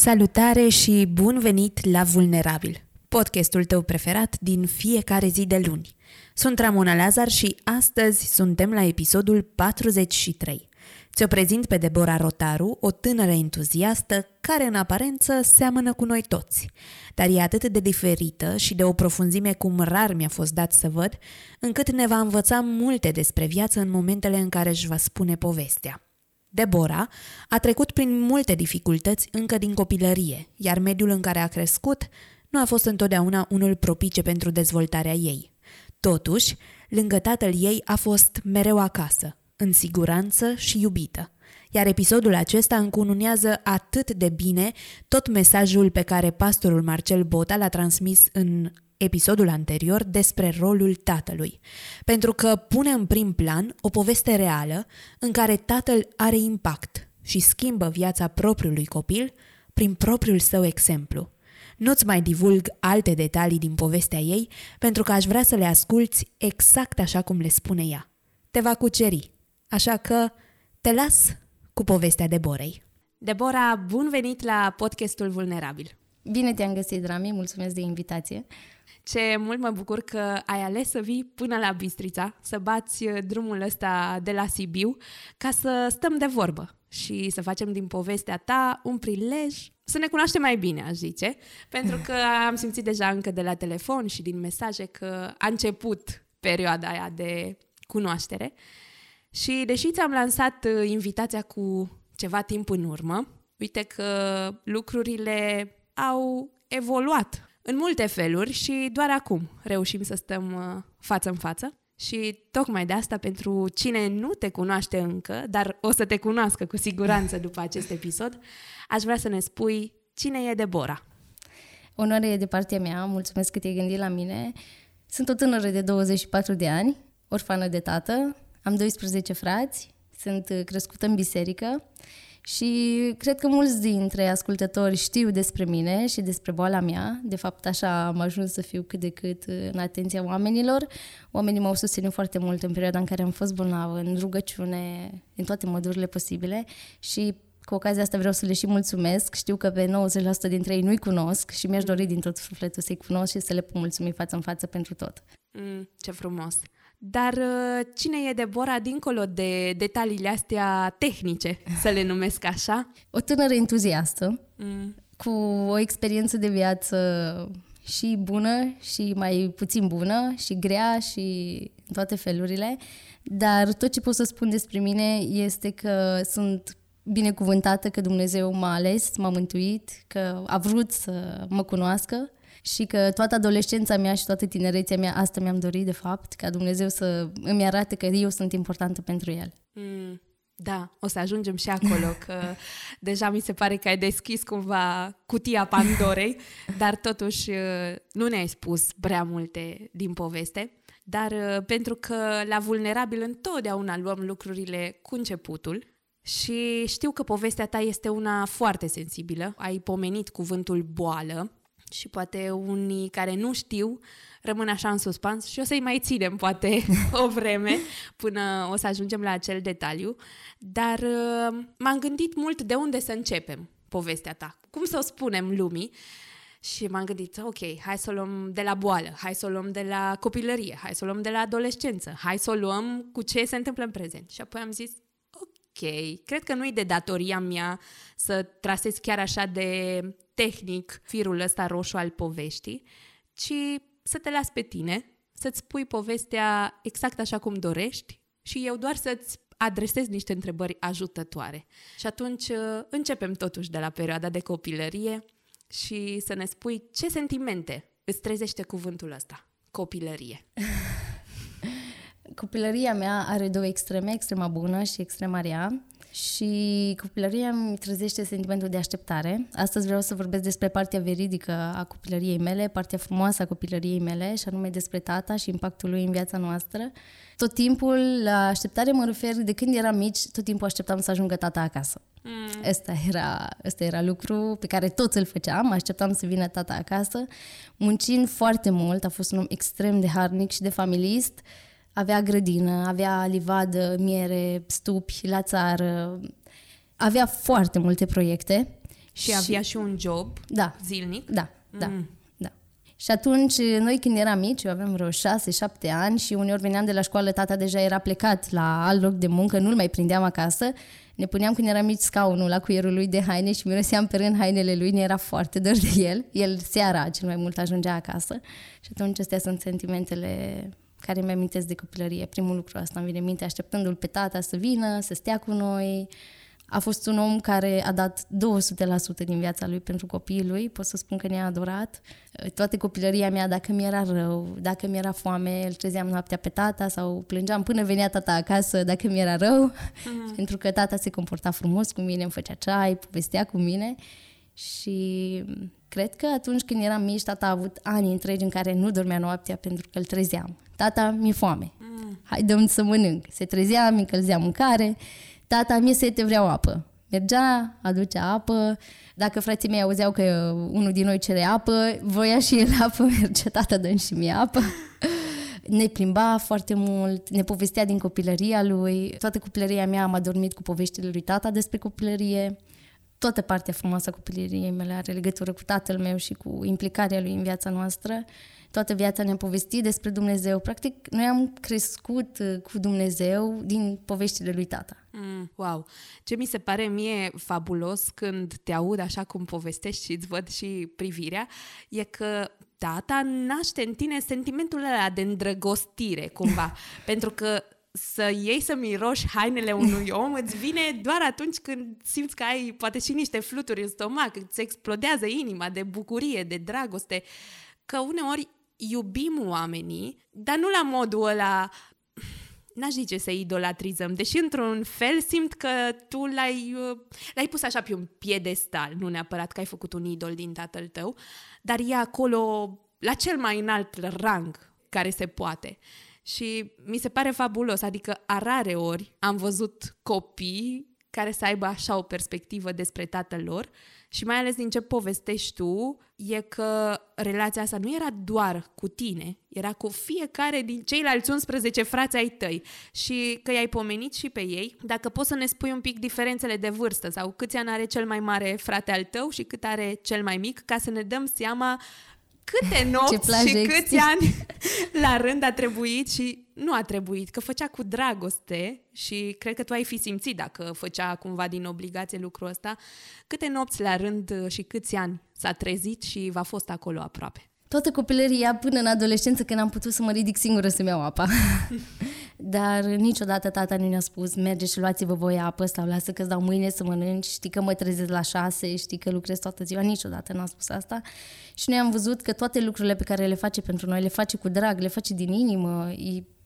Salutare și bun venit la Vulnerabil, podcastul tău preferat din fiecare zi de luni. Sunt Ramona Lazar și astăzi suntem la episodul 43. Ți-o prezint pe Deborah Rotaru, o tânără entuziastă care în aparență seamănă cu noi toți, dar e atât de diferită și de o profunzime cum rar mi-a fost dat să văd, încât ne va învăța multe despre viață în momentele în care își va spune povestea. Deborah a trecut prin multe dificultăți încă din copilărie, iar mediul în care a crescut nu a fost întotdeauna unul propice pentru dezvoltarea ei. Totuși, lângă tatăl ei a fost mereu acasă, în siguranță și iubită. Iar episodul acesta încununează atât de bine tot mesajul pe care pastorul Marcel Bota l-a transmis în episodul anterior despre rolul tatălui, pentru că pune în prim plan o poveste reală în care tatăl are impact și schimbă viața propriului copil prin propriul său exemplu. Nu-ți mai divulg alte detalii din povestea ei, pentru că aș vrea să le asculți exact așa cum le spune ea. Te va cuceri, așa că te las cu povestea Deborei. Debora, bun venit la podcastul Vulnerabil! Bine te-am găsit, Rami, mulțumesc de invitație. Ce mult mă bucur că ai ales să vii până la Bistrița, să bați uh, drumul ăsta de la Sibiu, ca să stăm de vorbă și să facem din povestea ta un prilej să ne cunoaștem mai bine, aș zice, pentru că am simțit deja încă de la telefon și din mesaje că a început perioada aia de cunoaștere. Și deși ți-am lansat uh, invitația cu ceva timp în urmă, uite că lucrurile au evoluat în multe feluri și doar acum reușim să stăm uh, față în față. Și tocmai de asta, pentru cine nu te cunoaște încă, dar o să te cunoască cu siguranță după acest episod, aș vrea să ne spui cine e Debora. Onoare e de partea mea, mulțumesc că te-ai gândit la mine. Sunt o tânără de 24 de ani, orfană de tată, am 12 frați, sunt crescută în biserică și cred că mulți dintre ascultători știu despre mine și despre boala mea. De fapt, așa am ajuns să fiu cât de cât în atenția oamenilor. Oamenii m-au susținut foarte mult în perioada în care am fost bolnavă, în rugăciune, în toate modurile posibile și cu ocazia asta vreau să le și mulțumesc. Știu că pe 90% dintre ei nu-i cunosc și mi-aș dori din tot sufletul să-i cunosc și să le pot mulțumi față în față pentru tot. Mm, ce frumos! Dar uh, cine e Debora dincolo de detaliile astea tehnice, să le numesc așa? O tânără entuziastă, mm. cu o experiență de viață și bună și mai puțin bună și grea și în toate felurile, dar tot ce pot să spun despre mine este că sunt binecuvântată că Dumnezeu m-a ales, m-a mântuit, că a vrut să mă cunoască și că toată adolescența mea și toată tinerețea mea, asta mi-am dorit de fapt, ca Dumnezeu să îmi arate că eu sunt importantă pentru El. Mm, da, o să ajungem și acolo, că deja mi se pare că ai deschis cumva cutia Pandorei, dar totuși uh, nu ne-ai spus prea multe din poveste. Dar uh, pentru că la vulnerabil întotdeauna luăm lucrurile cu începutul, și știu că povestea ta este una foarte sensibilă. Ai pomenit cuvântul boală și poate unii care nu știu rămân așa în suspans și o să-i mai ținem poate o vreme până o să ajungem la acel detaliu. Dar uh, m-am gândit mult de unde să începem povestea ta. Cum să o spunem lumii? Și m-am gândit, ok, hai să o luăm de la boală, hai să o luăm de la copilărie, hai să o luăm de la adolescență, hai să o luăm cu ce se întâmplă în prezent. Și apoi am zis, cred că nu-i de datoria mea să trasez chiar așa de tehnic firul ăsta roșu al poveștii, ci să te las pe tine, să-ți spui povestea exact așa cum dorești și eu doar să-ți adresez niște întrebări ajutătoare. Și atunci uh, începem totuși de la perioada de copilărie și să ne spui ce sentimente îți trezește cuvântul ăsta, copilărie. Copilăria mea are două extreme, extrema bună și extrema rea. Și copilăria îmi trezește sentimentul de așteptare. Astăzi vreau să vorbesc despre partea veridică a copilăriei mele, partea frumoasă a copilăriei mele, și anume despre tata și impactul lui în viața noastră. Tot timpul, la așteptare mă refer, de când eram mici, tot timpul așteptam să ajungă tata acasă. Mm. Asta, era, asta era lucru pe care toți îl făceam, așteptam să vină tata acasă, muncind foarte mult, a fost un om extrem de harnic și de familist, avea grădină, avea livadă, miere, stupi la țară, avea foarte multe proiecte. Și, și avea și un job da, zilnic? Da, da. Mm. da. Și atunci, noi când eram mici, eu aveam vreo 6-7 ani și uneori veneam de la școală, tata deja era plecat la alt loc de muncă, nu-l mai prindeam acasă, ne puneam când eram mici scaunul la cuierul lui de haine și miroseam pe rând hainele lui, ne era foarte dor de el. El seara cel mai mult ajungea acasă și atunci astea sunt sentimentele care mi amintesc de copilărie. Primul lucru asta îmi vine în minte, așteptându-l pe tata să vină, să stea cu noi. A fost un om care a dat 200% din viața lui pentru copiii lui, pot să spun că ne-a adorat. Toată copilăria mea, dacă mi-era rău, dacă mi-era foame, îl trezeam noaptea pe tata sau plângeam până venea tata acasă dacă mi-era rău, uh-huh. pentru că tata se comporta frumos cu mine, îmi făcea ceai, povestea cu mine și cred că atunci când eram mici, tata a avut ani întregi în care nu dormea noaptea pentru că îl trezeam. Tata, mi-e foame. Mm. Hai, dăm să mănânc. Se trezea, mi încălzea mâncare. Tata, mi-e sete, vreau apă. Mergea, aducea apă. Dacă frații mei auzeau că unul din noi cere apă, voia și el apă, merge, tata, dăm și mie apă. ne plimba foarte mult, ne povestea din copilăria lui. Toată copilăria mea am adormit cu poveștile lui tata despre copilărie toată partea frumoasă a copilăriei mele are legătură cu tatăl meu și cu implicarea lui în viața noastră. Toată viața ne-a povestit despre Dumnezeu. Practic, noi am crescut uh, cu Dumnezeu din poveștile lui tata. Mm, wow! Ce mi se pare mie fabulos când te aud așa cum povestești și îți văd și privirea, e că tata naște în tine sentimentul ăla de îndrăgostire, cumva. Pentru că să iei să miroși hainele unui om îți vine doar atunci când simți că ai poate și niște fluturi în stomac, îți explodează inima de bucurie, de dragoste, că uneori iubim oamenii, dar nu la modul ăla n-aș zice să idolatrizăm, deși într-un fel simt că tu l-ai, l-ai pus așa pe un piedestal, nu neapărat că ai făcut un idol din tatăl tău, dar e acolo la cel mai înalt rang care se poate. Și mi se pare fabulos, adică a rare ori am văzut copii care să aibă așa o perspectivă despre tatăl lor și mai ales din ce povestești tu, e că relația asta nu era doar cu tine, era cu fiecare din ceilalți 11 frați ai tăi și că i-ai pomenit și pe ei. Dacă poți să ne spui un pic diferențele de vârstă sau câți ani are cel mai mare frate al tău și cât are cel mai mic, ca să ne dăm seama câte nopți și câți ani la rând a trebuit și nu a trebuit, că făcea cu dragoste și cred că tu ai fi simțit dacă făcea cumva din obligație lucrul ăsta, câte nopți la rând și câți ani s-a trezit și v-a fost acolo aproape. Toată copilăria până în adolescență când am putut să mă ridic singură să-mi iau apa. Dar niciodată tata nu ne-a spus merge și luați-vă voi apă sau lasă că-ți dau mâine să mănânci, știi că mă trezesc la șase, știi că lucrez toată ziua, niciodată n-a spus asta. Și noi am văzut că toate lucrurile pe care le face pentru noi, le face cu drag, le face din inimă,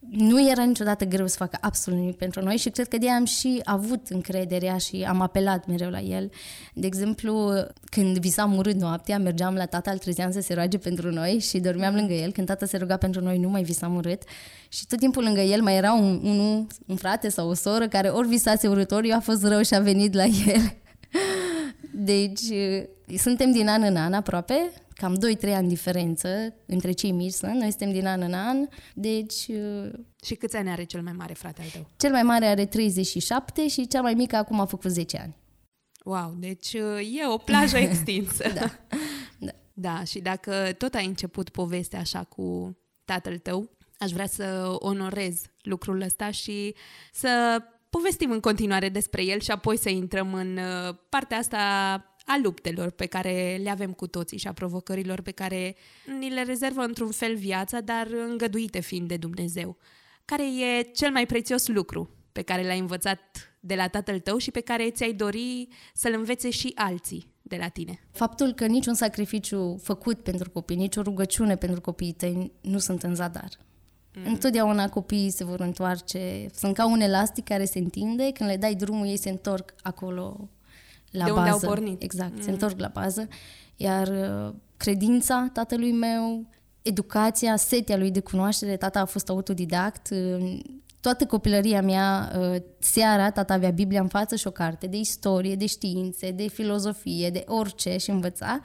nu era niciodată greu să facă absolut nimic pentru noi și cred că de am și avut încrederea și am apelat mereu la el. De exemplu, când visam urât noaptea, mergeam la tata, îl trezeam să se roage pentru noi și dormeam lângă el. Când tata se ruga pentru noi, nu mai visam urât. Și tot timpul lângă el mai era un, un, un frate sau o soră care ori visase urât, ori eu a fost rău și a venit la el. Deci, suntem din an în an aproape, cam 2-3 ani diferență între cei mici sunt, noi suntem din an în an, deci... Uh, și câți ani are cel mai mare frate al tău? Cel mai mare are 37 și cea mai mică acum a făcut 10 ani. Wow, deci uh, e o plajă extinsă. da. da. Da, și dacă tot ai început povestea așa cu tatăl tău, aș vrea să onorez lucrul ăsta și să povestim în continuare despre el și apoi să intrăm în uh, partea asta a luptelor pe care le avem cu toții și a provocărilor pe care ni le rezervă într-un fel viața, dar îngăduite fiind de Dumnezeu. Care e cel mai prețios lucru pe care l-ai învățat de la tatăl tău și pe care ți-ai dori să-l învețe și alții de la tine? Faptul că niciun sacrificiu făcut pentru copii, nicio rugăciune pentru copiii tăi nu sunt în zadar. Mm. Întotdeauna copiii se vor întoarce, sunt ca un elastic care se întinde, când le dai drumul ei se întorc acolo la de bază. unde au pornit. Exact, mm. se întorc la bază. Iar uh, credința tatălui meu, educația, setea lui de cunoaștere, tata a fost autodidact, uh, toată copilăria mea, uh, seara, tata avea Biblia în față și o carte de istorie, de științe, de filozofie, de orice și învăța.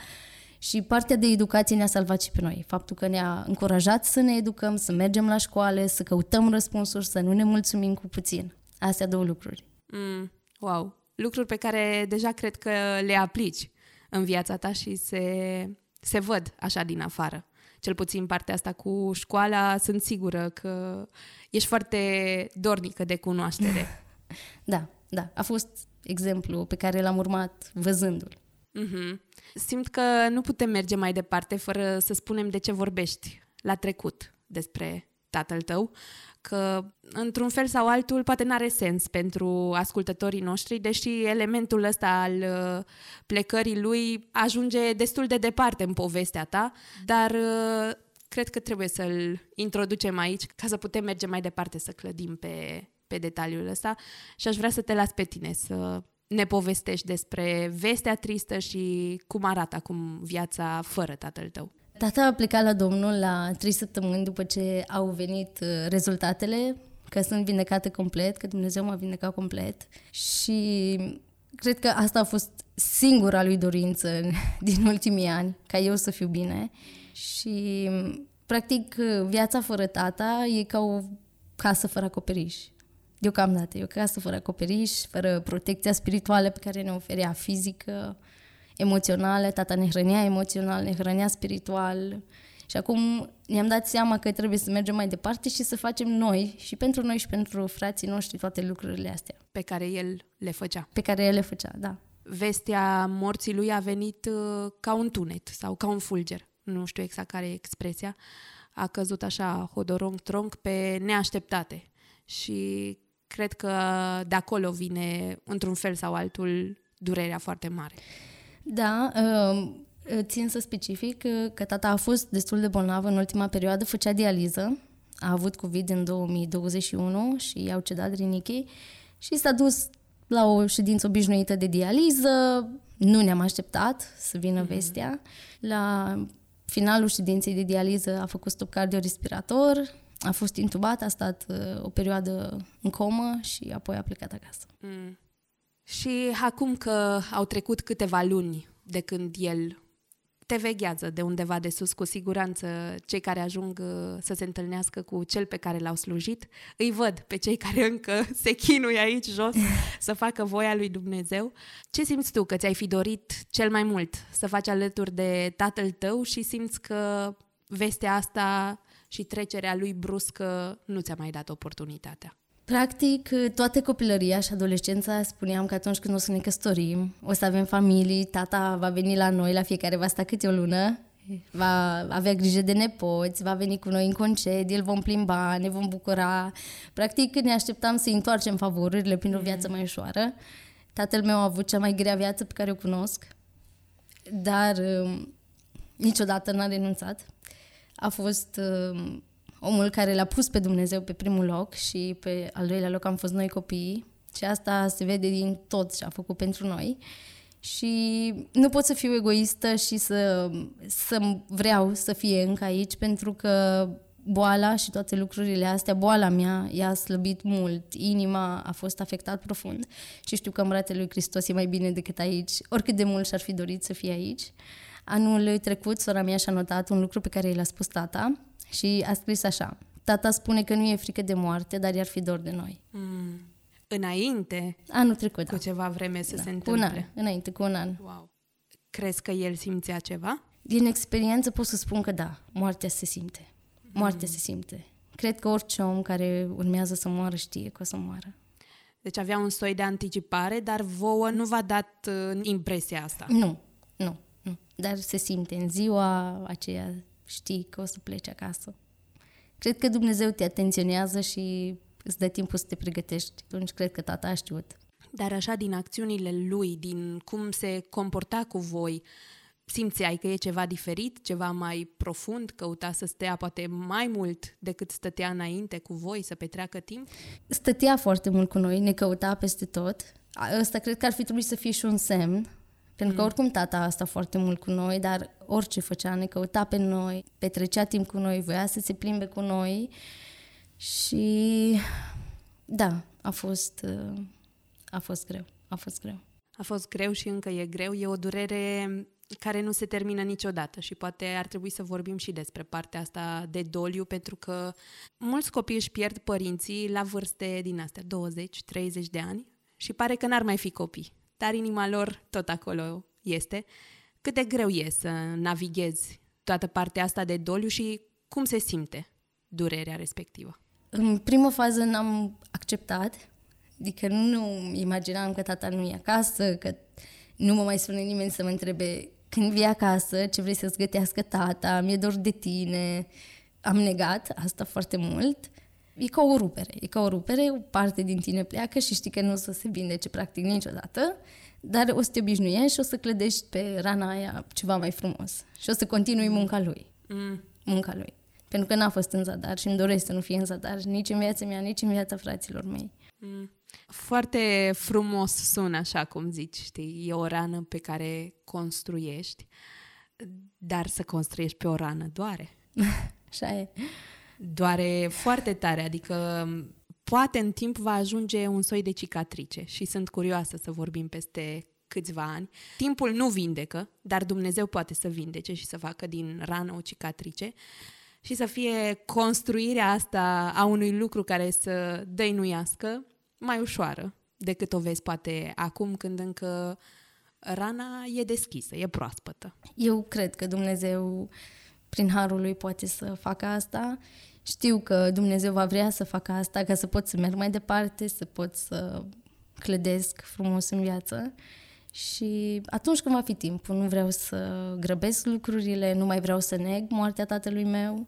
Și partea de educație ne-a salvat și pe noi. Faptul că ne-a încurajat să ne educăm, să mergem la școală, să căutăm răspunsuri, să nu ne mulțumim cu puțin. Astea două lucruri. Mm, wow! Lucruri pe care deja cred că le aplici în viața ta și se, se văd așa din afară. Cel puțin partea asta cu școala, sunt sigură că ești foarte dornică de cunoaștere. da, da. A fost exemplu pe care l-am urmat văzându-l. Mm-hmm. Simt că nu putem merge mai departe fără să spunem de ce vorbești la trecut despre tatăl tău, că într-un fel sau altul poate n-are sens pentru ascultătorii noștri, deși elementul ăsta al uh, plecării lui ajunge destul de departe în povestea ta, dar uh, cred că trebuie să-l introducem aici ca să putem merge mai departe să clădim pe, pe detaliul ăsta și aș vrea să te las pe tine să ne povestești despre vestea tristă și cum arată acum viața fără tatăl tău. Tata a plecat la Domnul la trei săptămâni după ce au venit uh, rezultatele, că sunt vindecată complet, că Dumnezeu m-a vindecat complet și cred că asta a fost singura lui dorință din ultimii ani, ca eu să fiu bine și practic viața fără tata e ca o casă fără acoperiș. Deocamdată, e o casă fără acoperiș, fără protecția spirituală pe care ne oferea fizică, emoțională, tata ne hrănea emoțional, ne hrănea spiritual și acum ne-am dat seama că trebuie să mergem mai departe și să facem noi și pentru noi și pentru frații noștri toate lucrurile astea. Pe care el le făcea. Pe care el le făcea, da. Vestea morții lui a venit uh, ca un tunet sau ca un fulger. Nu știu exact care e expresia. A căzut așa hodorong-tronc pe neașteptate. Și cred că de acolo vine, într-un fel sau altul, durerea foarte mare. Da, uh, țin să specific că tata a fost destul de bolnavă în ultima perioadă, făcea dializă, a avut COVID în 2021 și i-au cedat rinichii și s-a dus la o ședință obișnuită de dializă, nu ne-am așteptat să vină mm-hmm. vestea. La finalul ședinței de dializă a făcut stop cardiorespirator, a fost intubat, a stat uh, o perioadă în comă și apoi a plecat acasă. Mm. Și acum că au trecut câteva luni de când el te veghează de undeva de sus, cu siguranță cei care ajung uh, să se întâlnească cu cel pe care l-au slujit, îi văd pe cei care încă se chinuie aici jos să facă voia lui Dumnezeu. Ce simți tu că ți-ai fi dorit cel mai mult să faci alături de tatăl tău și simți că vestea asta și trecerea lui bruscă nu ți-a mai dat oportunitatea? Practic, toată copilăria și adolescența spuneam că atunci când o să ne căsătorim, o să avem familii, tata va veni la noi, la fiecare va sta câte o lună, va avea grijă de nepoți, va veni cu noi în concediu, îl vom plimba, ne vom bucura. Practic, ne așteptam să întoarcem favorurile prin o viață mai ușoară. Tatăl meu a avut cea mai grea viață pe care o cunosc, dar um, niciodată n-a renunțat. A fost um, omul care l-a pus pe Dumnezeu pe primul loc și pe al doilea loc am fost noi copiii și asta se vede din tot ce a făcut pentru noi. Și nu pot să fiu egoistă și să, să vreau să fie încă aici pentru că boala și toate lucrurile astea, boala mea i-a slăbit mult, inima a fost afectat profund și știu că în brațele lui Hristos e mai bine decât aici, oricât de mult și-ar fi dorit să fie aici. Anul trecut, sora mea și-a notat un lucru pe care i l-a spus tata, și a scris așa, tata spune că nu e frică de moarte, dar i-ar fi dor de noi. Mm. Înainte? Anul trecut, Cu da. ceva vreme să da. se întâmple? Cu un an, înainte, cu un an. Wow. Crezi că el simțea ceva? Din experiență pot să spun că da, moartea se simte. Moartea mm. se simte. Cred că orice om care urmează să moară știe că o să moară. Deci avea un soi de anticipare, dar vouă nu v-a dat uh, impresia asta? Nu, nu, nu. Dar se simte în ziua aceea știi că o să pleci acasă. Cred că Dumnezeu te atenționează și îți dă timpul să te pregătești. Atunci cred că tata a știut. Dar așa din acțiunile lui, din cum se comporta cu voi, simțeai că e ceva diferit, ceva mai profund, căuta să stea poate mai mult decât stătea înainte cu voi, să petreacă timp? Stătea foarte mult cu noi, ne căuta peste tot. Ăsta cred că ar fi trebuit să fie și un semn, pentru că mm. oricum tata a stat foarte mult cu noi, dar orice făcea, ne căuta pe noi, petrecea timp cu noi, voia să se plimbe cu noi și da, a fost, a fost greu, a fost greu. A fost greu și încă e greu, e o durere care nu se termină niciodată și poate ar trebui să vorbim și despre partea asta de doliu, pentru că mulți copii își pierd părinții la vârste din astea, 20-30 de ani și pare că n-ar mai fi copii, dar inima lor tot acolo este. Cât de greu e să navighezi toată partea asta de doliu și cum se simte durerea respectivă? În primă fază n-am acceptat, adică nu imaginam că tata nu e acasă, că nu mă mai sună nimeni să mă întrebe când vii acasă, ce vrei să-ți gătească tata, mi-e dor de tine. Am negat asta foarte mult. E ca o rupere, e ca o rupere, o parte din tine pleacă și știi că nu o să se vindece practic niciodată, dar o să te obișnuiești și o să clădești pe rana aia ceva mai frumos și o să continui munca lui. Mm. Munca lui. Pentru că n-a fost în zadar și îmi doresc să nu fie în zadar nici în viața mea, nici în viața fraților mei. Mm. Foarte frumos sună așa cum zici, știi, e o rană pe care construiești, dar să construiești pe o rană doare. așa e. Doare foarte tare, adică poate în timp va ajunge un soi de cicatrice și sunt curioasă să vorbim peste câțiva ani. Timpul nu vindecă, dar Dumnezeu poate să vindece și să facă din rană o cicatrice și să fie construirea asta a unui lucru care să dăinuiască mai ușoară decât o vezi poate acum când încă rana e deschisă, e proaspătă. Eu cred că Dumnezeu prin harul lui poate să facă asta. Știu că Dumnezeu va vrea să facă asta ca să pot să merg mai departe, să pot să clădesc frumos în viață. Și atunci când va fi timpul, nu vreau să grăbesc lucrurile, nu mai vreau să neg moartea tatălui meu,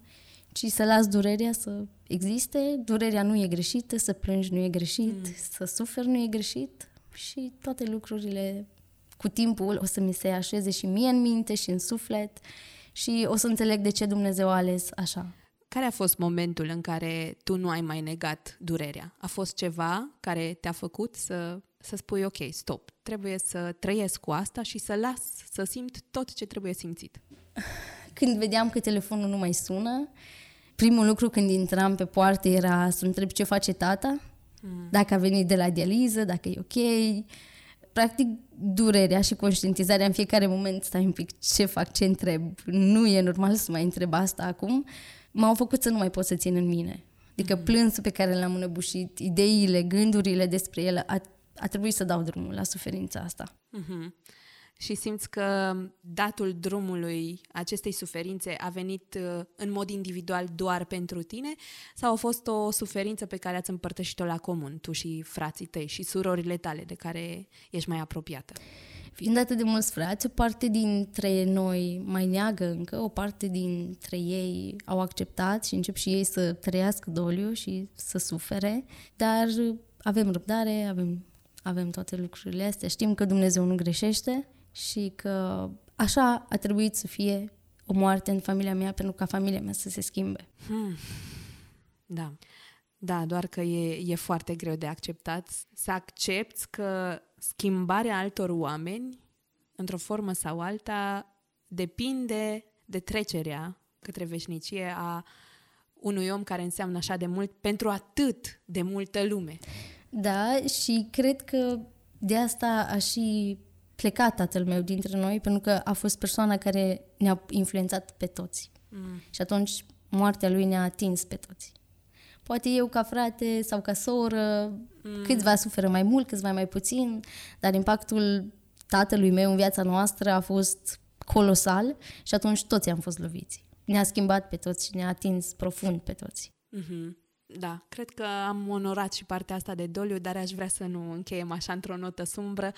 ci să las durerea să existe. Durerea nu e greșită, să plângi nu e greșit, mm. să suferi nu e greșit și toate lucrurile cu timpul o să mi se așeze și mie în minte și în suflet și o să înțeleg de ce Dumnezeu a ales așa. Care a fost momentul în care tu nu ai mai negat durerea? A fost ceva care te-a făcut să, să spui, ok, stop, trebuie să trăiesc cu asta și să las, să simt tot ce trebuie simțit? Când vedeam că telefonul nu mai sună, primul lucru când intram pe poartă era să întreb ce face tata, mm. dacă a venit de la dializă, dacă e ok. Practic, durerea și conștientizarea în fiecare moment, stai un pic, ce fac, ce întreb, nu e normal să mai întreb asta acum, m-au făcut să nu mai pot să țin în mine. Adică mm. plânsul pe care l-am înăbușit, ideile, gândurile despre el, a, a trebuit să dau drumul la suferința asta. Mm-hmm și simți că datul drumului acestei suferințe a venit uh, în mod individual doar pentru tine? Sau a fost o suferință pe care ați împărtășit-o la comun, tu și frații tăi și surorile tale de care ești mai apropiată? Fiind atât de mulți frați, o parte dintre noi mai neagă încă, o parte dintre ei au acceptat și încep și ei să trăiască doliu și să sufere, dar avem răbdare, avem, avem toate lucrurile astea, știm că Dumnezeu nu greșește și că așa a trebuit să fie o moarte în familia mea pentru ca familia mea să se schimbe. Hmm. Da. Da, doar că e, e foarte greu de acceptat să accepti că schimbarea altor oameni, într-o formă sau alta, depinde de trecerea către veșnicie a unui om care înseamnă așa de mult pentru atât de multă lume. Da, și cred că de asta a și plecat tatăl meu dintre noi pentru că a fost persoana care ne-a influențat pe toți. Mm. Și atunci moartea lui ne-a atins pe toți. Poate eu ca frate sau ca soră, mm. câțiva suferă mai mult, câțiva mai puțin, dar impactul tatălui meu în viața noastră a fost colosal și atunci toți am fost loviți. Ne-a schimbat pe toți și ne-a atins profund pe toți. Mm-hmm. Da, cred că am onorat și partea asta de doliu, dar aș vrea să nu încheiem așa într-o notă sumbră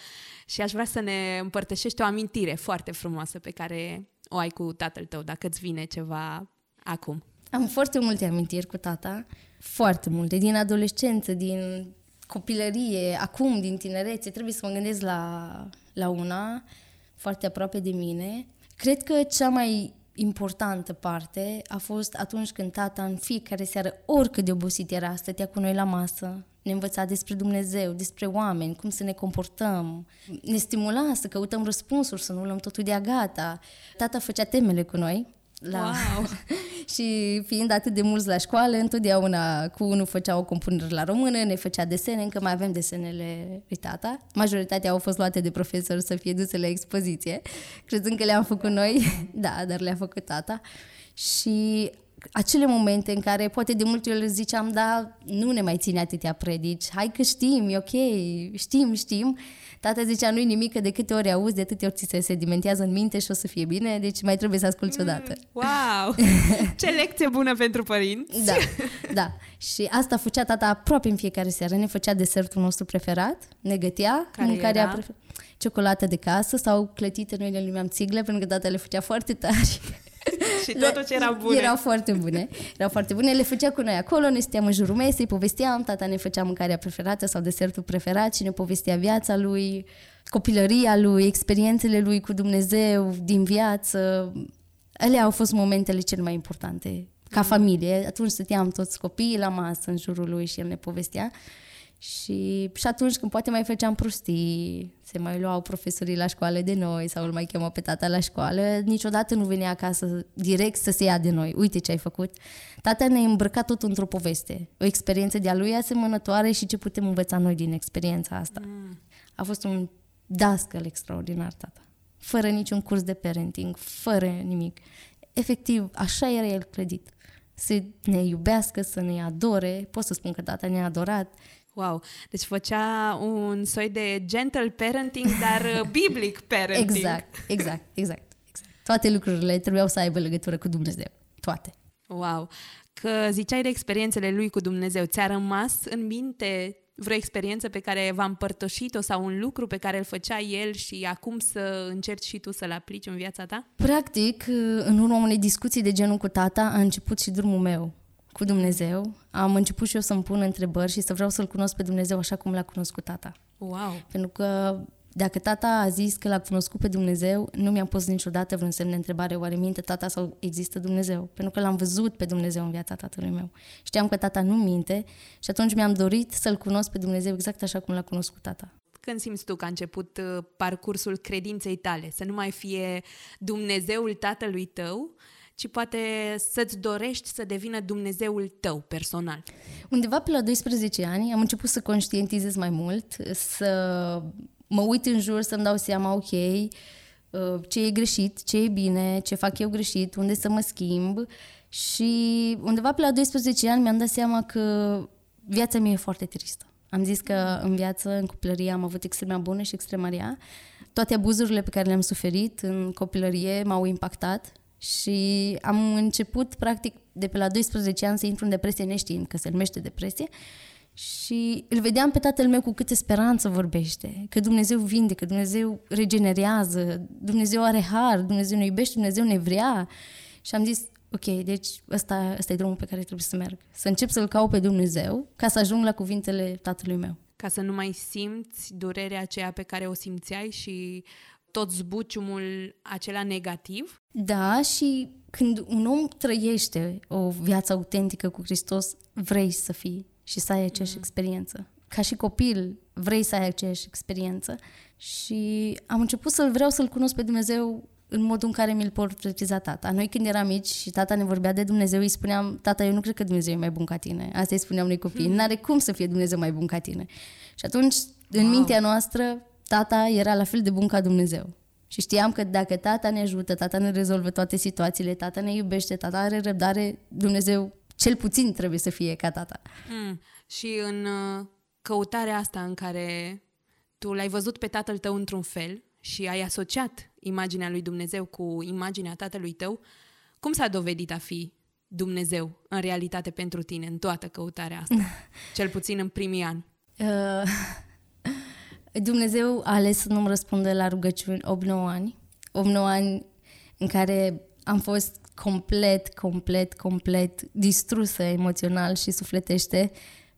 și aș vrea să ne împărtășești o amintire foarte frumoasă pe care o ai cu tatăl tău, dacă îți vine ceva acum. Am foarte multe amintiri cu tata, foarte multe, din adolescență, din copilărie, acum, din tinerețe. Trebuie să mă gândesc la, la una foarte aproape de mine. Cred că cea mai importantă parte a fost atunci când tata în fiecare seară, oricât de obosit era, stătea cu noi la masă, ne învăța despre Dumnezeu, despre oameni, cum să ne comportăm, ne stimula să căutăm răspunsuri, să nu luăm totul de gata. Tata făcea temele cu noi. La... Wow. și fiind atât de mulți la școală, întotdeauna cu unul făcea o compunere la română, ne făcea desene, încă mai avem desenele lui tata. Majoritatea au fost luate de profesor să fie duse la expoziție, crezând că le-am făcut noi, da, dar le-a făcut tata. Și acele momente în care poate de multe ori ziceam, da, nu ne mai ține atâtea predici, hai că știm, e ok, știm, știm. Tata zicea, nu-i nimic, că de câte ori auzi, de atâtea ori ți se sedimentează în minte și o să fie bine, deci mai trebuie să asculti mm, odată. Wow! Ce lecție bună pentru părinți! Da, da. Și asta făcea tata aproape în fiecare seară. Ne făcea desertul nostru preferat, ne gătea Care mâncarea prefer... ciocolată de casă sau clătite, noi le numeam țigle, pentru că tata le făcea foarte tari. și totul ce erau bune. Erau foarte bune. Erau foarte bune. Le făcea cu noi acolo, ne stăteam în jurul mesei, povesteam, tata ne făcea mâncarea preferată sau desertul preferat și ne povestea viața lui, copilăria lui, experiențele lui cu Dumnezeu din viață. Ele au fost momentele cele mai importante ca mm. familie. Atunci stăteam toți copiii la masă în jurul lui și el ne povestea. Și, și atunci când poate mai făceam prostii, se mai luau profesorii la școală de noi sau îl mai chemau pe tata la școală, niciodată nu venea acasă direct să se ia de noi. Uite ce ai făcut. Tata ne-a îmbrăcat tot într-o poveste. O experiență de-a lui asemănătoare și ce putem învăța noi din experiența asta. Mm. A fost un dascăl extraordinar, tata. Fără niciun curs de parenting, fără nimic. Efectiv, așa era el credit. Să ne iubească, să ne adore. Pot să spun că tata ne-a adorat Wow! Deci făcea un soi de gentle parenting, dar uh, biblic parenting. Exact, exact, exact, exact. Toate lucrurile trebuiau să aibă legătură cu Dumnezeu. Toate. Wow! Că ziceai de experiențele lui cu Dumnezeu. Ți-a rămas în minte vreo experiență pe care v-a împărtășit-o sau un lucru pe care îl făcea el și acum să încerci și tu să-l aplici în viața ta? Practic, în urma unei discuții de genul cu tata, a început și drumul meu cu Dumnezeu, am început și eu să-mi pun întrebări și să vreau să-L cunosc pe Dumnezeu așa cum l-a cunoscut tata. Wow! Pentru că dacă tata a zis că l-a cunoscut pe Dumnezeu, nu mi-am pus niciodată vreun semn de întrebare, oare minte tata sau există Dumnezeu? Pentru că l-am văzut pe Dumnezeu în viața tatălui meu. Știam că tata nu minte și atunci mi-am dorit să-L cunosc pe Dumnezeu exact așa cum l-a cunoscut tata. Când simți tu că a început uh, parcursul credinței tale? Să nu mai fie Dumnezeul tatălui tău, ci poate să-ți dorești să devină Dumnezeul tău personal. Undeva pe la 12 ani am început să conștientizez mai mult, să mă uit în jur, să-mi dau seama, ok, uh, ce e greșit, ce e bine, ce fac eu greșit, unde să mă schimb și undeva pe la 12 ani mi-am dat seama că viața mea e foarte tristă. Am zis că în viață, în copilărie, am avut extrema bună și extrema rea. Toate abuzurile pe care le-am suferit în copilărie m-au impactat și am început, practic, de pe la 12 ani să intru în depresie neștiind că se numește depresie și îl vedeam pe tatăl meu cu câtă speranță vorbește, că Dumnezeu vinde, că Dumnezeu regenerează, Dumnezeu are har, Dumnezeu ne iubește, Dumnezeu ne vrea. Și am zis, ok, deci ăsta, ăsta e drumul pe care trebuie să merg. Să încep să-L caut pe Dumnezeu ca să ajung la cuvintele tatălui meu. Ca să nu mai simți durerea aceea pe care o simțeai și tot zbuciumul acela negativ? Da, și când un om trăiește o viață autentică cu Hristos, vrei să fii și să ai aceeași mm. experiență. Ca și copil, vrei să ai aceeași experiență și am început să-L vreau să-L cunosc pe Dumnezeu în modul în care mi-l portretiza tata. Noi când eram mici și tata ne vorbea de Dumnezeu, îi spuneam, tata, eu nu cred că Dumnezeu e mai bun ca tine. Asta îi spuneam noi copii, hmm. n-are cum să fie Dumnezeu mai bun ca tine. Și atunci, wow. în mintea noastră, tata era la fel de bun ca Dumnezeu. Și știam că dacă tata ne ajută, tata ne rezolvă toate situațiile, tata ne iubește, tata are răbdare, Dumnezeu cel puțin trebuie să fie ca tata. Mm. Și în uh, căutarea asta în care tu l-ai văzut pe tatăl tău într-un fel și ai asociat imaginea lui Dumnezeu cu imaginea tatălui tău, cum s-a dovedit a fi Dumnezeu în realitate pentru tine în toată căutarea asta? Cel puțin în primii ani. Uh, Dumnezeu a ales să nu-mi răspundă la rugăciuni 8-9 ani. 8-9 ani în care am fost complet, complet, complet distrusă emoțional și sufletește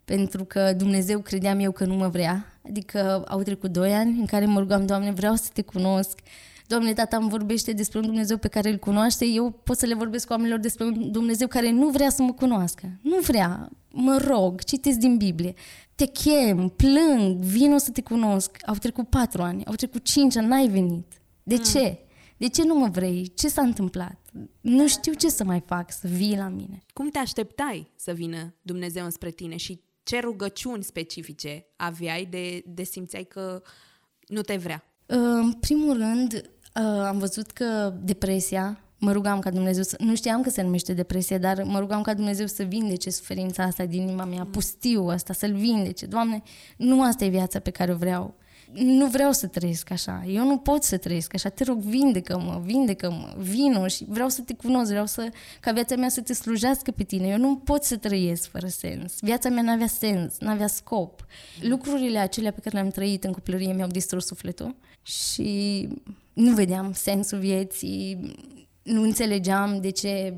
pentru că Dumnezeu credeam eu că nu mă vrea. Adică au trecut 2 ani în care mă rugam, Doamne, vreau să te cunosc, Doamne, tata îmi vorbește despre un Dumnezeu pe care îl cunoaște, eu pot să le vorbesc cu oamenilor despre un Dumnezeu care nu vrea să mă cunoască. Nu vrea. Mă rog, citesc din Biblie. Te chem, plâng, vin o să te cunosc. Au trecut patru ani, au trecut cinci ani, n-ai venit. De mm. ce? De ce nu mă vrei? Ce s-a întâmplat? Nu știu ce să mai fac, să vii la mine. Cum te așteptai să vină Dumnezeu înspre tine și ce rugăciuni specifice aveai de, de simțeai că nu te vrea? În primul rând, uh, am văzut că depresia, mă rugam ca Dumnezeu să... Nu știam că se numește depresie, dar mă rugam ca Dumnezeu să vindece suferința asta din inima mea, pustiu asta, să-l vindece. Doamne, nu asta e viața pe care o vreau. Nu vreau să trăiesc așa, eu nu pot să trăiesc așa, te rog, vindecă-mă, vindecă-mă, vino și vreau să te cunosc, vreau să, ca viața mea să te slujească pe tine, eu nu pot să trăiesc fără sens, viața mea n-avea sens, n-avea scop. Lucrurile acelea pe care le-am trăit în copilărie mi-au distrus sufletul și nu vedeam sensul vieții, nu înțelegeam de ce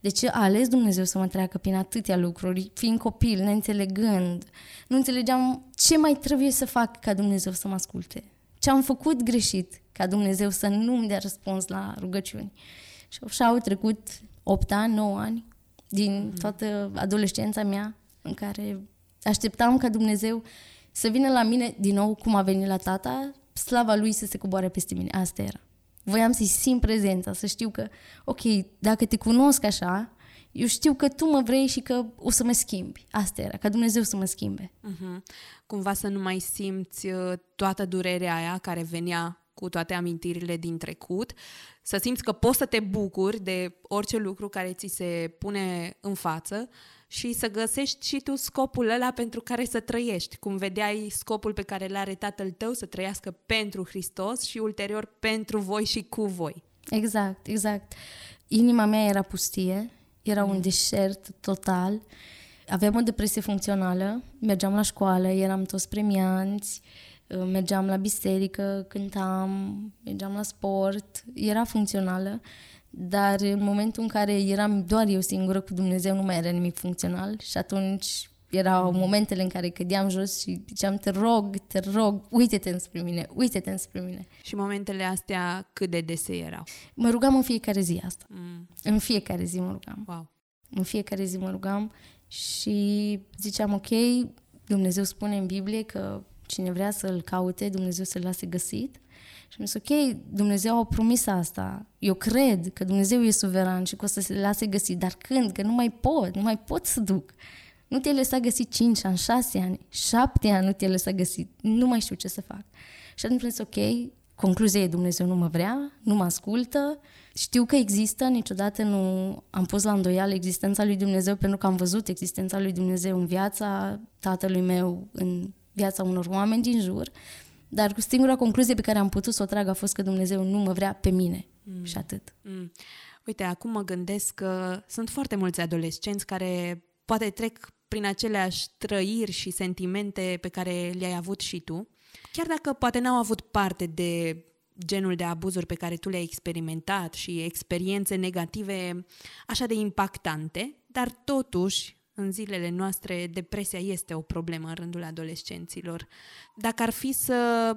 de ce a ales Dumnezeu să mă treacă prin atâtea lucruri, fiind copil, neînțelegând? Nu înțelegeam ce mai trebuie să fac ca Dumnezeu să mă asculte. Ce am făcut greșit ca Dumnezeu să nu-mi dea răspuns la rugăciuni. Și așa au trecut 8 ani, 9 ani din mhm. toată adolescența mea în care așteptam ca Dumnezeu să vină la mine din nou cum a venit la tata, slava lui să se coboare peste mine. Asta era. Voiam să-i simt prezența, să știu că, ok, dacă te cunosc așa, eu știu că tu mă vrei și că o să mă schimbi. Asta era, ca Dumnezeu să mă schimbe. Uh-huh. Cumva să nu mai simți uh, toată durerea aia care venea cu toate amintirile din trecut, să simți că poți să te bucuri de orice lucru care ți se pune în față și să găsești și tu scopul ăla pentru care să trăiești, cum vedeai scopul pe care l-are tatăl tău să trăiască pentru Hristos și ulterior pentru voi și cu voi. Exact, exact. Inima mea era pustie, era un deșert total. Aveam o depresie funcțională, mergeam la școală, eram toți premianți, mergeam la biserică, cântam, mergeam la sport, era funcțională, dar în momentul în care eram doar eu singură cu Dumnezeu, nu mai era nimic funcțional și atunci erau momentele în care cădeam jos și ziceam, te rog, te rog, uite-te înspre mine, uite-te înspre mine. Și momentele astea cât de dese erau? Mă rugam în fiecare zi asta. Mm. În fiecare zi mă rugam. Wow. În fiecare zi mă rugam și ziceam, ok, Dumnezeu spune în Biblie că cine vrea să-L caute, Dumnezeu să-L lase găsit. Și am zis, ok, Dumnezeu a promis asta. Eu cred că Dumnezeu e suveran și că o să se lase găsit. Dar când? Că nu mai pot, nu mai pot să duc. Nu te-ai lăsat găsit 5 ani, 6 ani, 7 ani nu te-ai lăsat găsit. Nu mai știu ce să fac. Și atunci am zis, ok, concluzia e Dumnezeu nu mă vrea, nu mă ascultă, știu că există, niciodată nu am pus la îndoială existența lui Dumnezeu pentru că am văzut existența lui Dumnezeu în viața tatălui meu, în viața unor oameni din jur, dar cu singura concluzie pe care am putut să o trag a fost că Dumnezeu nu mă vrea pe mine mm. și atât. Mm. Uite, acum mă gândesc că sunt foarte mulți adolescenți care poate trec prin aceleași trăiri și sentimente pe care le-ai avut și tu, chiar dacă poate n-au avut parte de genul de abuzuri pe care tu le-ai experimentat și experiențe negative așa de impactante, dar totuși în zilele noastre depresia este o problemă în rândul adolescenților. Dacă ar fi să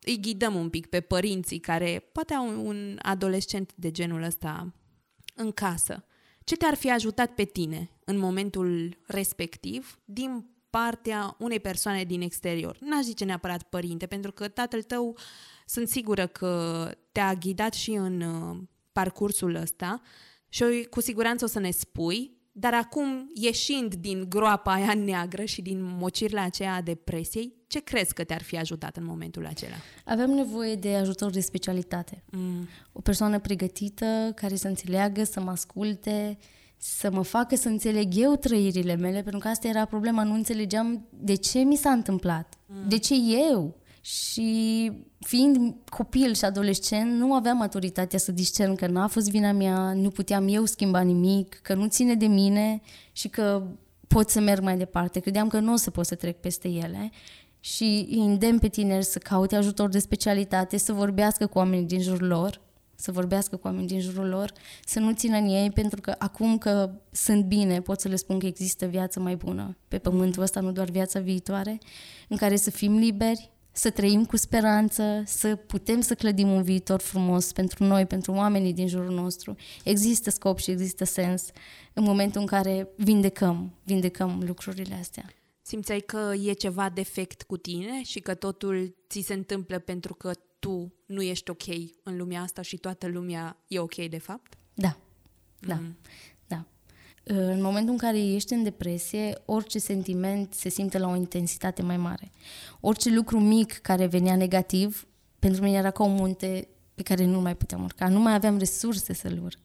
îi ghidăm un pic pe părinții care poate au un adolescent de genul ăsta în casă, ce te-ar fi ajutat pe tine în momentul respectiv din partea unei persoane din exterior? N-aș zice neapărat părinte, pentru că tatăl tău sunt sigură că te-a ghidat și în uh, parcursul ăsta și cu siguranță o să ne spui dar acum, ieșind din groapa aia neagră și din mocirile aceea a depresiei, ce crezi că te-ar fi ajutat în momentul acela? Avem nevoie de ajutor de specialitate. Mm. O persoană pregătită, care să înțeleagă, să mă asculte, să mă facă să înțeleg eu trăirile mele, pentru că asta era problema, nu înțelegeam de ce mi s-a întâmplat, mm. de ce eu și fiind copil și adolescent, nu aveam maturitatea să discern că n-a fost vina mea, nu puteam eu schimba nimic, că nu ține de mine și că pot să merg mai departe. Credeam că nu o să pot să trec peste ele și îi îndemn pe tineri să caute ajutor de specialitate, să vorbească cu oamenii din jurul lor, să vorbească cu oamenii din jurul lor, să nu țină în ei, pentru că acum că sunt bine, pot să le spun că există viață mai bună pe pământul ăsta, nu doar viața viitoare, în care să fim liberi, să trăim cu speranță, să putem să clădim un viitor frumos pentru noi, pentru oamenii din jurul nostru. Există scop și există sens în momentul în care vindecăm, vindecăm lucrurile astea. Simțeai că e ceva defect cu tine și că totul ți se întâmplă pentru că tu nu ești ok în lumea asta și toată lumea e ok de fapt? Da, da, mm. Da. În momentul în care ești în depresie, orice sentiment se simte la o intensitate mai mare. Orice lucru mic care venea negativ, pentru mine era ca un munte pe care nu mai puteam urca. Nu mai aveam resurse să-l urc.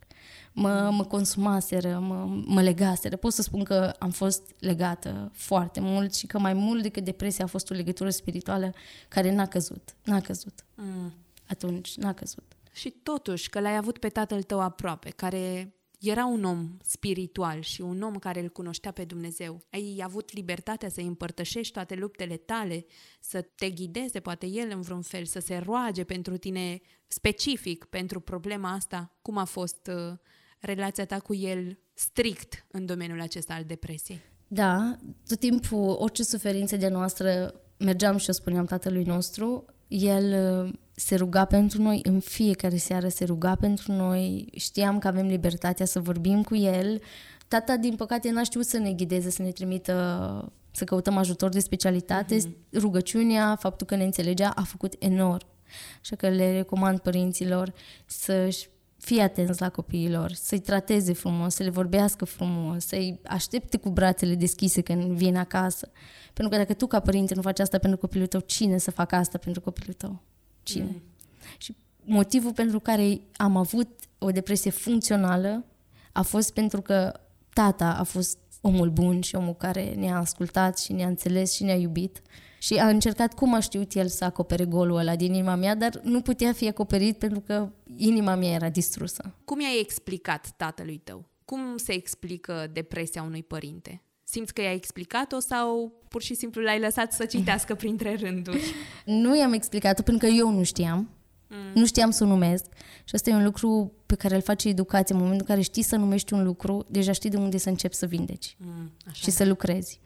Mă, mă consumaseră, mă, mă legaseră. Pot să spun că am fost legată foarte mult și că mai mult decât depresia a fost o legătură spirituală care n-a căzut. N-a căzut. Mm. Atunci, n-a căzut. Și totuși că l-ai avut pe tatăl tău aproape, care era un om spiritual și un om care îl cunoștea pe Dumnezeu. Ai avut libertatea să-i împărtășești toate luptele tale, să te ghideze poate el în vreun fel, să se roage pentru tine specific pentru problema asta. Cum a fost uh, relația ta cu el strict în domeniul acesta al depresiei? Da, tot timpul, orice suferință de noastră, mergeam și o spuneam tatălui nostru, el uh, se ruga pentru noi, în fiecare seară se ruga pentru noi, știam că avem libertatea să vorbim cu el. Tata, din păcate, n-a știut să ne ghideze, să ne trimită să căutăm ajutor de specialitate. Uh-huh. Rugăciunea, faptul că ne înțelegea, a făcut enorm. Așa că le recomand părinților să-și fie atenți la copiilor, să-i trateze frumos, să le vorbească frumos, să-i aștepte cu brațele deschise când vin acasă. Pentru că dacă tu ca părinte nu faci asta pentru copilul tău, cine să facă asta pentru copilul tău? Cine? Mm. Și motivul pentru care am avut o depresie funcțională a fost pentru că tata a fost omul bun și omul care ne-a ascultat și ne-a înțeles și ne-a iubit și a încercat cum a știut el să acopere golul ăla din inima mea, dar nu putea fi acoperit pentru că inima mea era distrusă. Cum i-ai explicat tatălui tău? Cum se explică depresia unui părinte? Simți că i-ai explicat-o sau pur și simplu l-ai lăsat să citească printre rânduri? Nu i-am explicat-o pentru că eu nu știam. Mm. Nu știam să o numesc și asta e un lucru pe care îl face educația. În momentul în care știi să numești un lucru, deja știi de unde să începi să vindeci mm, așa. și să lucrezi.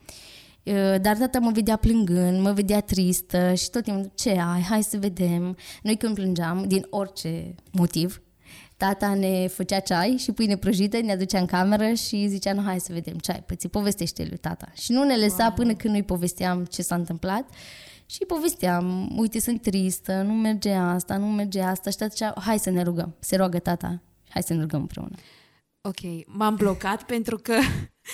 Dar tata mă vedea plângând, mă vedea tristă și tot timpul, ce ai, hai să vedem. Noi când plângeam, din orice motiv, tata ne făcea ceai și pâine prăjită, ne aducea în cameră și zicea, nu, hai să vedem ce ai, păi ți povestește lui tata. Și nu ne lăsa wow. până când nu-i povesteam ce s-a întâmplat. Și povesteam, uite, sunt tristă, nu merge asta, nu merge asta. Și tata hai să ne rugăm. Se roagă tata, hai să ne rugăm împreună. Ok, m-am blocat pentru că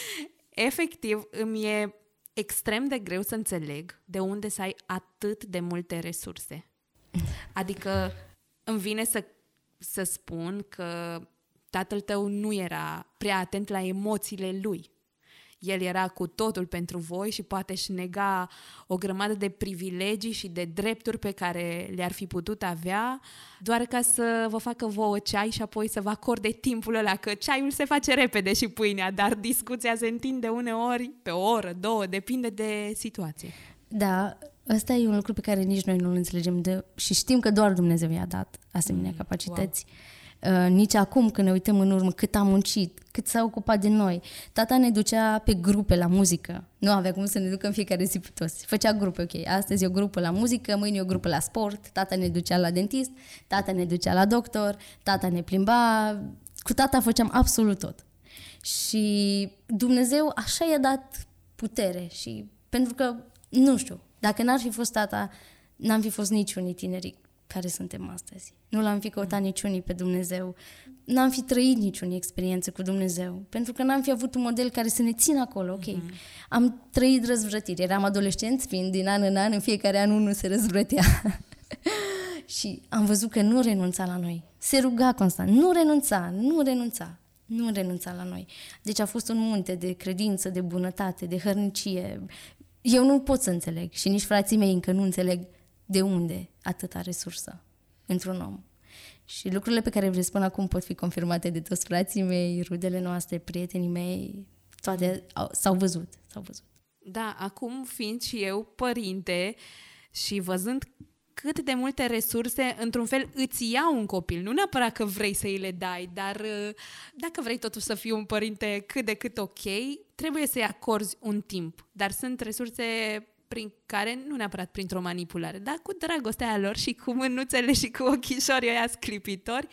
efectiv îmi e extrem de greu să înțeleg de unde să ai atât de multe resurse. Adică îmi vine să, să spun că tatăl tău nu era prea atent la emoțiile lui. El era cu totul pentru voi și poate își nega o grămadă de privilegii și de drepturi pe care le-ar fi putut avea, doar ca să vă facă vouă ceai și apoi să vă acorde timpul ăla, că ceaiul se face repede și pâinea, dar discuția se întinde uneori pe o oră, două, depinde de situație. Da, ăsta e un lucru pe care nici noi nu-l înțelegem de, și știm că doar Dumnezeu i-a dat asemenea mm, capacități. Wow Uh, nici acum când ne uităm în urmă cât am muncit, cât s-a ocupat de noi. Tata ne ducea pe grupe la muzică. Nu avea cum să ne ducă în fiecare zi pe toți. Făcea grupe, ok, astăzi e o grupă la muzică, mâine e o grupă la sport, tata ne ducea la dentist, tata ne ducea la doctor, tata ne plimba, cu tata făceam absolut tot. Și Dumnezeu așa i-a dat putere și pentru că, nu știu, dacă n-ar fi fost tata, n-am fi fost niciunii tineri care suntem astăzi. Nu l-am fi căutat niciunii pe Dumnezeu, n-am fi trăit niciunii experiențe cu Dumnezeu, pentru că n-am fi avut un model care să ne țină acolo, ok. Mm-hmm. Am trăit răzvrătiri, eram adolescenți, fiind din an în an, în fiecare an unul se răzvrătea. și am văzut că nu renunța la noi. Se ruga constant, nu renunța, nu renunța. Nu renunța la noi. Deci a fost un munte de credință, de bunătate, de hărnicie. Eu nu pot să înțeleg și nici frații mei încă nu înțeleg de unde atâta resursă într-un om. Și lucrurile pe care vreți spun acum pot fi confirmate de toți frații mei, rudele noastre, prietenii mei, toate au, s-au văzut, s-au văzut. Da, acum fiind și eu părinte și văzând cât de multe resurse, într-un fel, îți iau un copil. Nu neapărat că vrei să îi le dai, dar uh, dacă vrei totuși să fii un părinte cât de cât ok, trebuie să-i acorzi un timp. Dar sunt resurse prin care, nu neapărat printr-o manipulare, dar cu dragostea lor și cu mânuțele și cu ochișorii ăia sclipitori,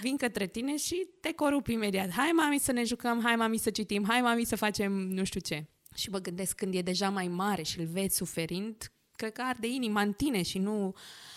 vin către tine și te corup imediat. Hai, mami, să ne jucăm, hai, mami, să citim, hai, mami, să facem nu știu ce. Și mă gândesc când e deja mai mare și îl vezi suferind, cred că arde inima în tine și nu,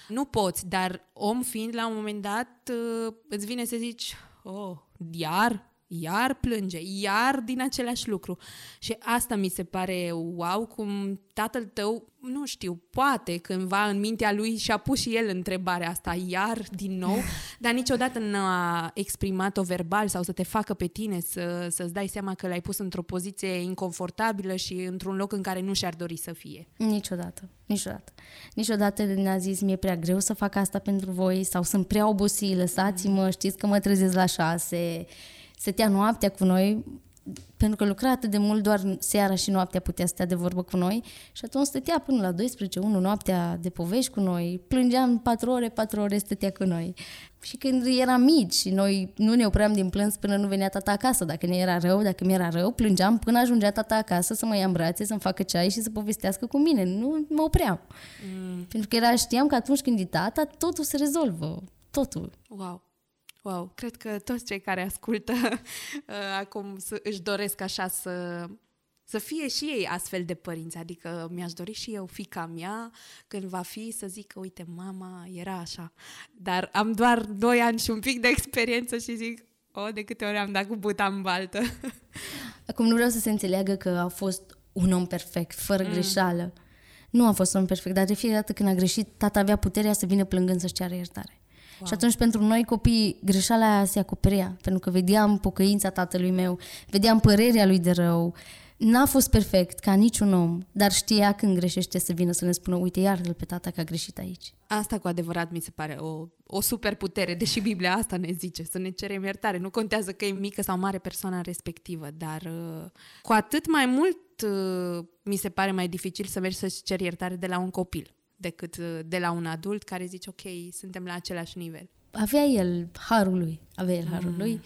nu poți, dar om fiind, la un moment dat, uh, îți vine să zici, oh, iar? Iar plânge, iar din același lucru. Și asta mi se pare wow, cum tatăl tău, nu știu, poate cândva în mintea lui și-a pus și el întrebarea asta, iar din nou, dar niciodată nu a exprimat-o verbal sau să te facă pe tine să, să-ți dai seama că l-ai pus într-o poziție inconfortabilă și într-un loc în care nu și-ar dori să fie. Niciodată, niciodată. Niciodată ne-a zis, mi-e prea greu să fac asta pentru voi sau sunt prea obosit, lăsați-mă, știți că mă trezesc la șase, stătea noaptea cu noi, pentru că lucra atât de mult, doar seara și noaptea putea stea de vorbă cu noi și atunci stătea până la 12, 1 noaptea de povești cu noi, plângeam 4 ore, 4 ore stătea cu noi. Și când eram mici și noi nu ne opream din plâns până nu venea tata acasă, dacă ne era rău, dacă mi era rău, plângeam până ajungea tata acasă să mă ia în brațe, să-mi facă ceai și să povestească cu mine. Nu mă opream. Mm. Pentru că era, știam că atunci când e tata, totul se rezolvă. Totul. Wow. Wow, cred că toți cei care ascultă uh, acum își doresc așa să, să fie și ei astfel de părinți. Adică mi-aș dori și eu, fica mea, când va fi, să zică, uite, mama era așa. Dar am doar doi ani și un pic de experiență și zic, o, oh, de câte ori am dat cu buta în baltă. Acum nu vreau să se înțeleagă că a fost un om perfect, fără mm. greșeală. Nu a fost un om perfect, dar de fiecare dată când a greșit, tata avea puterea să vină plângând să-și ceară iertare. Wow. Și atunci pentru noi copii greșeala aia se acoperea, pentru că vedeam pocăința tatălui meu, vedeam părerea lui de rău. N-a fost perfect ca niciun om, dar știa când greșește să vină să ne spună, uite, iartă-l pe tata că a greșit aici. Asta cu adevărat mi se pare o, o super putere, deși Biblia asta ne zice, să ne cerem iertare. Nu contează că e mică sau mare persoana respectivă, dar uh, cu atât mai mult uh, mi se pare mai dificil să mergi să-ți ceri iertare de la un copil decât uh, de la un adult care zice, ok, suntem la același nivel. Avea el harul lui, avea el harul mm. lui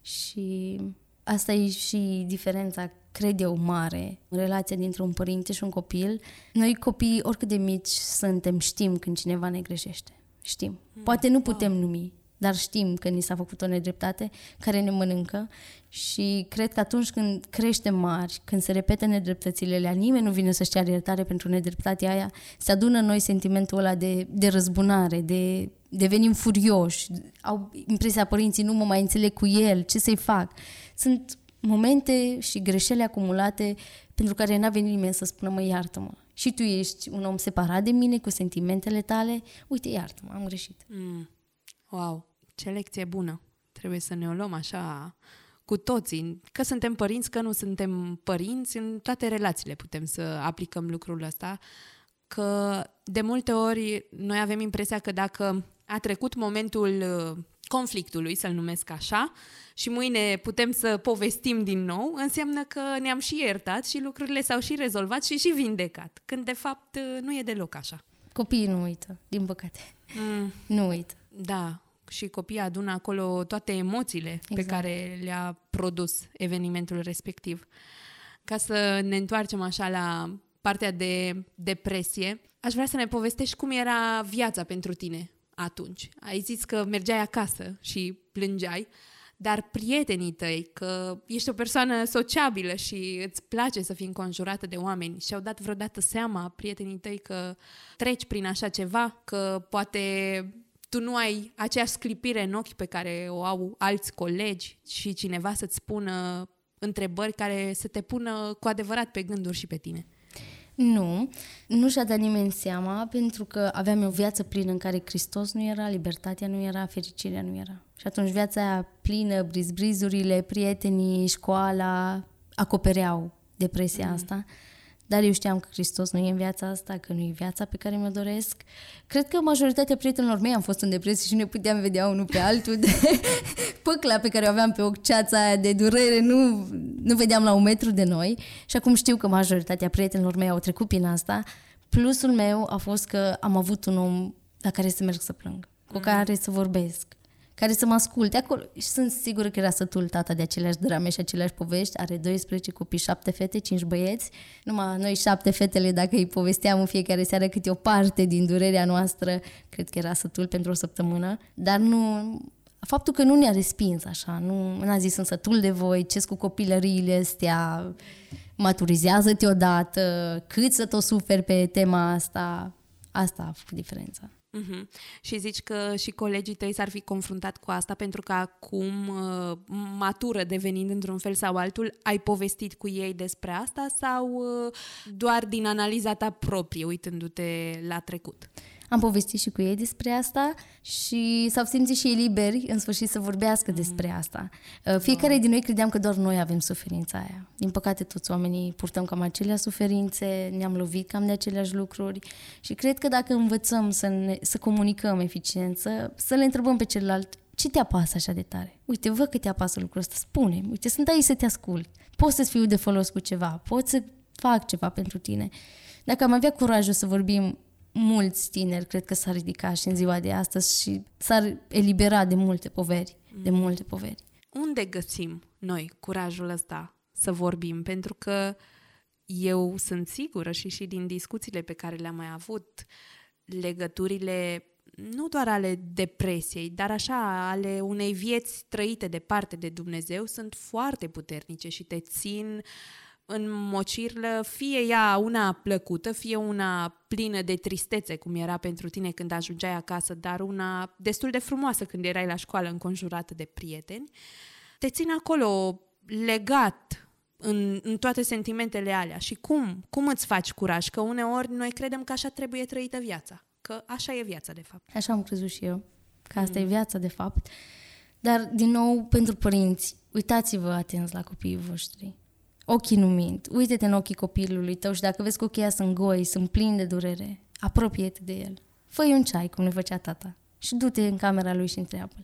și asta e și diferența, cred eu, mare în relația dintre un părinte și un copil. Noi copii, oricât de mici suntem, știm când cineva ne greșește. Știm. Mm. Poate nu putem numi, dar știm că ni s-a făcut o nedreptate care ne mănâncă și cred că atunci când creștem mari, când se repete nedreptățile alea, nimeni nu vine să-și ceară iertare pentru nedreptatea aia, se adună în noi sentimentul ăla de, de răzbunare, de devenim furioși, au impresia părinții nu mă mai înțeleg cu el, ce să-i fac. Sunt momente și greșeli acumulate pentru care n-a venit nimeni să spună, mă, iartă-mă. Și tu ești un om separat de mine, cu sentimentele tale, uite, iartă-mă, am greșit. Mm. Wow! Ce lecție bună! Trebuie să ne o luăm așa cu toții, că suntem părinți, că nu suntem părinți, în toate relațiile putem să aplicăm lucrul ăsta, că de multe ori noi avem impresia că dacă a trecut momentul uh, conflictului, să-l numesc așa, și mâine putem să povestim din nou, înseamnă că ne-am și iertat și lucrurile s-au și rezolvat și și vindecat, când de fapt uh, nu e deloc așa. Copiii nu uită, din păcate. Mm. Nu uită. Da, și copiii adună acolo toate emoțiile exact. pe care le-a produs evenimentul respectiv. Ca să ne întoarcem așa la partea de depresie, aș vrea să ne povestești cum era viața pentru tine atunci. Ai zis că mergeai acasă și plângeai, dar prietenii tăi, că ești o persoană sociabilă și îți place să fii înconjurată de oameni și-au dat vreodată seama prietenii tăi că treci prin așa ceva, că poate tu nu ai aceeași sclipire în ochi pe care o au alți colegi și cineva să-ți spună întrebări care să te pună cu adevărat pe gânduri și pe tine. Nu, nu și-a dat nimeni seama pentru că aveam o viață plină în care Hristos nu era, libertatea nu era, fericirea nu era. Și atunci viața aia plină, brizbrizurile, prietenii, școala, acopereau depresia mm. asta. Dar eu știam că Hristos nu e în viața asta, că nu e viața pe care mi-o doresc. Cred că majoritatea prietenilor mei am fost în depresie și ne puteam vedea unul pe altul de păcla pe care o aveam pe ceața aia de durere, nu, nu vedeam la un metru de noi. Și acum știu că majoritatea prietenilor mei au trecut prin asta. Plusul meu a fost că am avut un om la care să merg să plâng, cu mm. care să vorbesc, care să mă asculte acolo. Și sunt sigură că era sătul tata de aceleași drame și aceleași povești. Are 12 copii, 7 fete, 5 băieți. Numai noi 7 fetele, dacă îi povesteam în fiecare seară câte o parte din durerea noastră, cred că era sătul pentru o săptămână. Dar nu, faptul că nu ne-a respins așa, nu a zis sunt sătul de voi, ce cu copilăriile astea, maturizează-te odată, cât să tot suferi pe tema asta, asta a făcut diferența. Uh-huh. Și zici că și colegii tăi s-ar fi confruntat cu asta pentru că acum, uh, matură devenind într-un fel sau altul, ai povestit cu ei despre asta sau uh, doar din analiza ta proprie, uitându-te la trecut? Am povestit și cu ei despre asta și s-au simțit și ei liberi în sfârșit să vorbească mm. despre asta. Uh, fiecare din noi credeam că doar noi avem suferința aia. Din păcate toți oamenii purtăm cam aceleași suferințe, ne-am lovit cam de aceleași lucruri și cred că dacă învățăm să, ne, să comunicăm eficiență, să le întrebăm pe celălalt ce te apasă așa de tare? Uite, văd că te apasă lucrul ăsta, spune Uite, sunt aici să te ascult. Pot să-ți fiu de folos cu ceva, pot să fac ceva pentru tine. Dacă am avea curajul să vorbim mulți tineri cred că s-ar ridica și în ziua de astăzi și s-ar elibera de multe poveri, mm. de multe poveri. Unde găsim noi curajul ăsta să vorbim? Pentru că eu sunt sigură și și din discuțiile pe care le-am mai avut, legăturile nu doar ale depresiei, dar așa ale unei vieți trăite departe de Dumnezeu sunt foarte puternice și te țin uh, în mocirlă, fie ea una plăcută, fie una plină de tristețe, cum era pentru tine când ajungeai acasă, dar una destul de frumoasă când erai la școală înconjurată de prieteni, te țin acolo legat în, în toate sentimentele alea. Și cum? Cum îți faci curaj? Că uneori noi credem că așa trebuie trăită viața. Că așa e viața, de fapt. Așa am crezut și eu. Că asta mm. e viața, de fapt. Dar, din nou, pentru părinți, uitați-vă atenți la copiii voștri ochii nu mint. Uite-te în ochii copilului tău și dacă vezi că ochii sunt goi, sunt plini de durere, apropie-te de el. fă un ceai, cum ne făcea tata, și du-te în camera lui și întreabă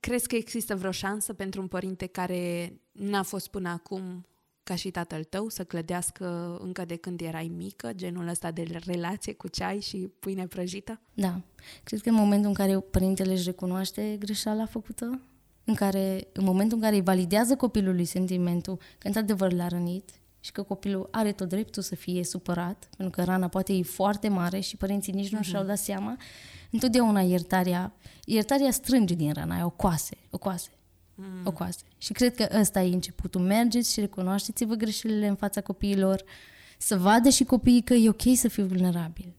Crezi că există vreo șansă pentru un părinte care n-a fost până acum ca și tatăl tău să clădească încă de când erai mică, genul ăsta de relație cu ceai și pâine prăjită? Da. Cred că în momentul în care părintele își recunoaște greșeala făcută, în care, în momentul în care îi validează copilului sentimentul că într-adevăr l-a rănit și că copilul are tot dreptul să fie supărat, pentru că rana poate e foarte mare și părinții nici nu uh-huh. și-au dat seama, întotdeauna iertarea, iertarea strânge din rana aia, o coase, o coase. Mm. O coase. Și cred că ăsta e începutul. Mergeți și recunoașteți-vă greșelile în fața copiilor, să vadă și copiii că e ok să fii vulnerabil.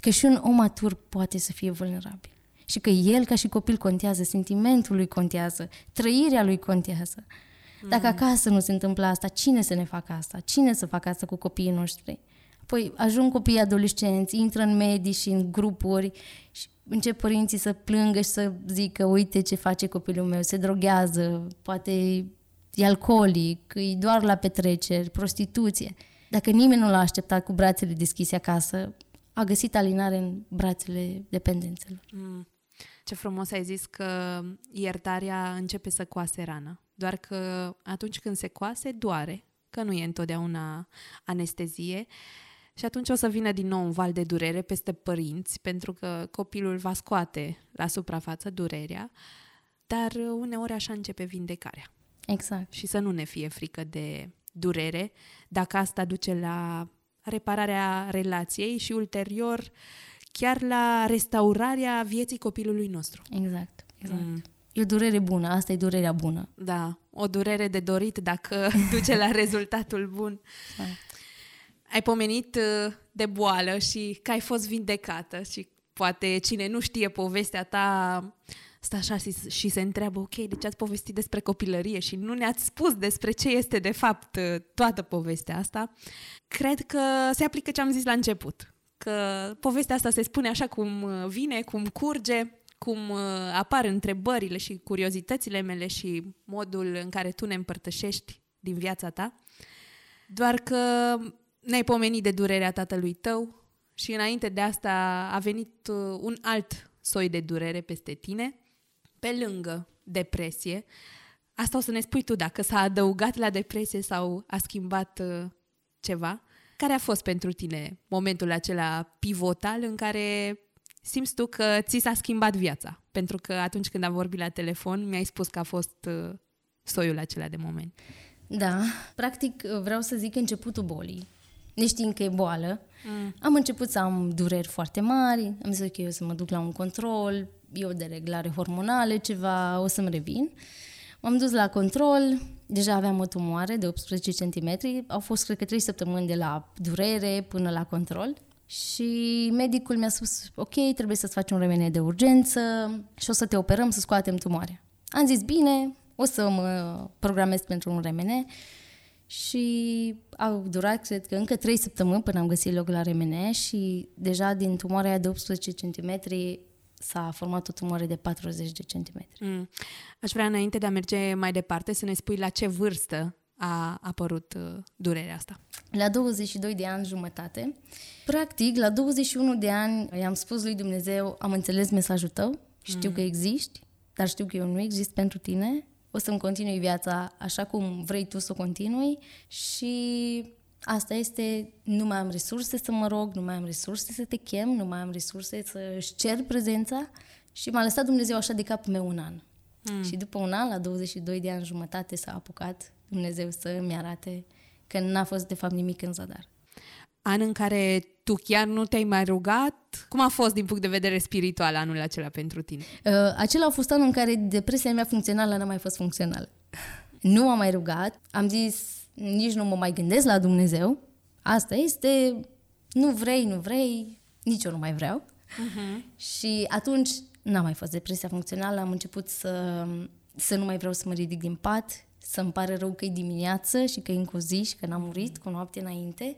Că și un om matur poate să fie vulnerabil și că el ca și copil contează, sentimentul lui contează, trăirea lui contează. Dacă mm. acasă nu se întâmplă asta, cine să ne facă asta? Cine să facă asta cu copiii noștri? Apoi ajung copiii adolescenți, intră în medii și în grupuri și încep părinții să plângă și să zică uite ce face copilul meu, se droghează, poate e alcoolic, e doar la petreceri, prostituție. Dacă nimeni nu l-a așteptat cu brațele deschise acasă, a găsit alinare în brațele dependențelor. Mm. Ce frumos ai zis că iertarea începe să coase rana. Doar că atunci când se coase, doare, că nu e întotdeauna anestezie. Și atunci o să vină din nou un val de durere peste părinți, pentru că copilul va scoate la suprafață durerea, dar uneori așa începe vindecarea. Exact. Și să nu ne fie frică de durere, dacă asta duce la repararea relației și ulterior chiar la restaurarea vieții copilului nostru. Exact, exact. Mm. E o durere bună, asta e durerea bună. Da, o durere de dorit dacă duce la rezultatul bun. Da. Ai pomenit uh, de boală și că ai fost vindecată și poate cine nu știe povestea ta stă așa și, și se întreabă, ok, de ce ați povestit despre copilărie și nu ne-ați spus despre ce este de fapt uh, toată povestea asta. Cred că se aplică ce am zis la început că povestea asta se spune așa cum uh, vine, cum curge, cum uh, apar întrebările și curiozitățile mele și modul în care tu ne împărtășești din viața ta. Doar că ne-ai pomenit de durerea tatălui tău și înainte de asta a venit uh, un alt soi de durere peste tine, pe lângă depresie. Asta o să ne spui tu dacă s-a adăugat la depresie sau a schimbat ceva. Care a fost pentru tine momentul acela pivotal în care simți tu că ți s-a schimbat viața? Pentru că atunci când am vorbit la telefon, mi-ai spus că a fost uh, soiul acela de moment. Da, practic vreau să zic începutul bolii. Neștiind că e boală, mm. am început să am dureri foarte mari, am zis că eu să mă duc la un control, eu de reglare hormonale, ceva, o să-mi revin. M-am dus la control, deja aveam o tumoare de 18 cm, au fost cred că 3 săptămâni de la durere până la control. Și medicul mi-a spus, ok, trebuie să-ți faci un remene de urgență și o să te operăm să scoatem tumoarea. Am zis, bine, o să mă programez pentru un remene și au durat, cred că, încă 3 săptămâni până am găsit loc la remene și deja din tumoarea de 18 cm s-a format o tumoare de 40 de centimetri. Mm. Aș vrea, înainte de a merge mai departe, să ne spui la ce vârstă a apărut uh, durerea asta. La 22 de ani jumătate. Practic, la 21 de ani i-am spus lui Dumnezeu, am înțeles mesajul tău, știu mm. că existi, dar știu că eu nu exist pentru tine, o să-mi continui viața așa cum vrei tu să o continui și Asta este, nu mai am resurse să mă rog, nu mai am resurse să te chem, nu mai am resurse să-și cer prezența și m-a lăsat Dumnezeu așa de capul meu un an. Mm. Și după un an, la 22 de ani jumătate, s-a apucat Dumnezeu să-mi arate că n-a fost de fapt nimic în zadar. An în care tu chiar nu te-ai mai rugat? Cum a fost din punct de vedere spiritual anul acela pentru tine? Uh, acela a fost anul în care depresia mea funcțională n-a mai fost funcțională. nu am mai rugat, am zis nici nu mă mai gândesc la Dumnezeu. Asta este, nu vrei, nu vrei, nici eu nu mai vreau. Uh-huh. Și atunci n-a mai fost depresia funcțională, am început să, să nu mai vreau să mă ridic din pat, să-mi pare rău că e dimineață și că e încă o zi și că n-am murit cu noapte înainte.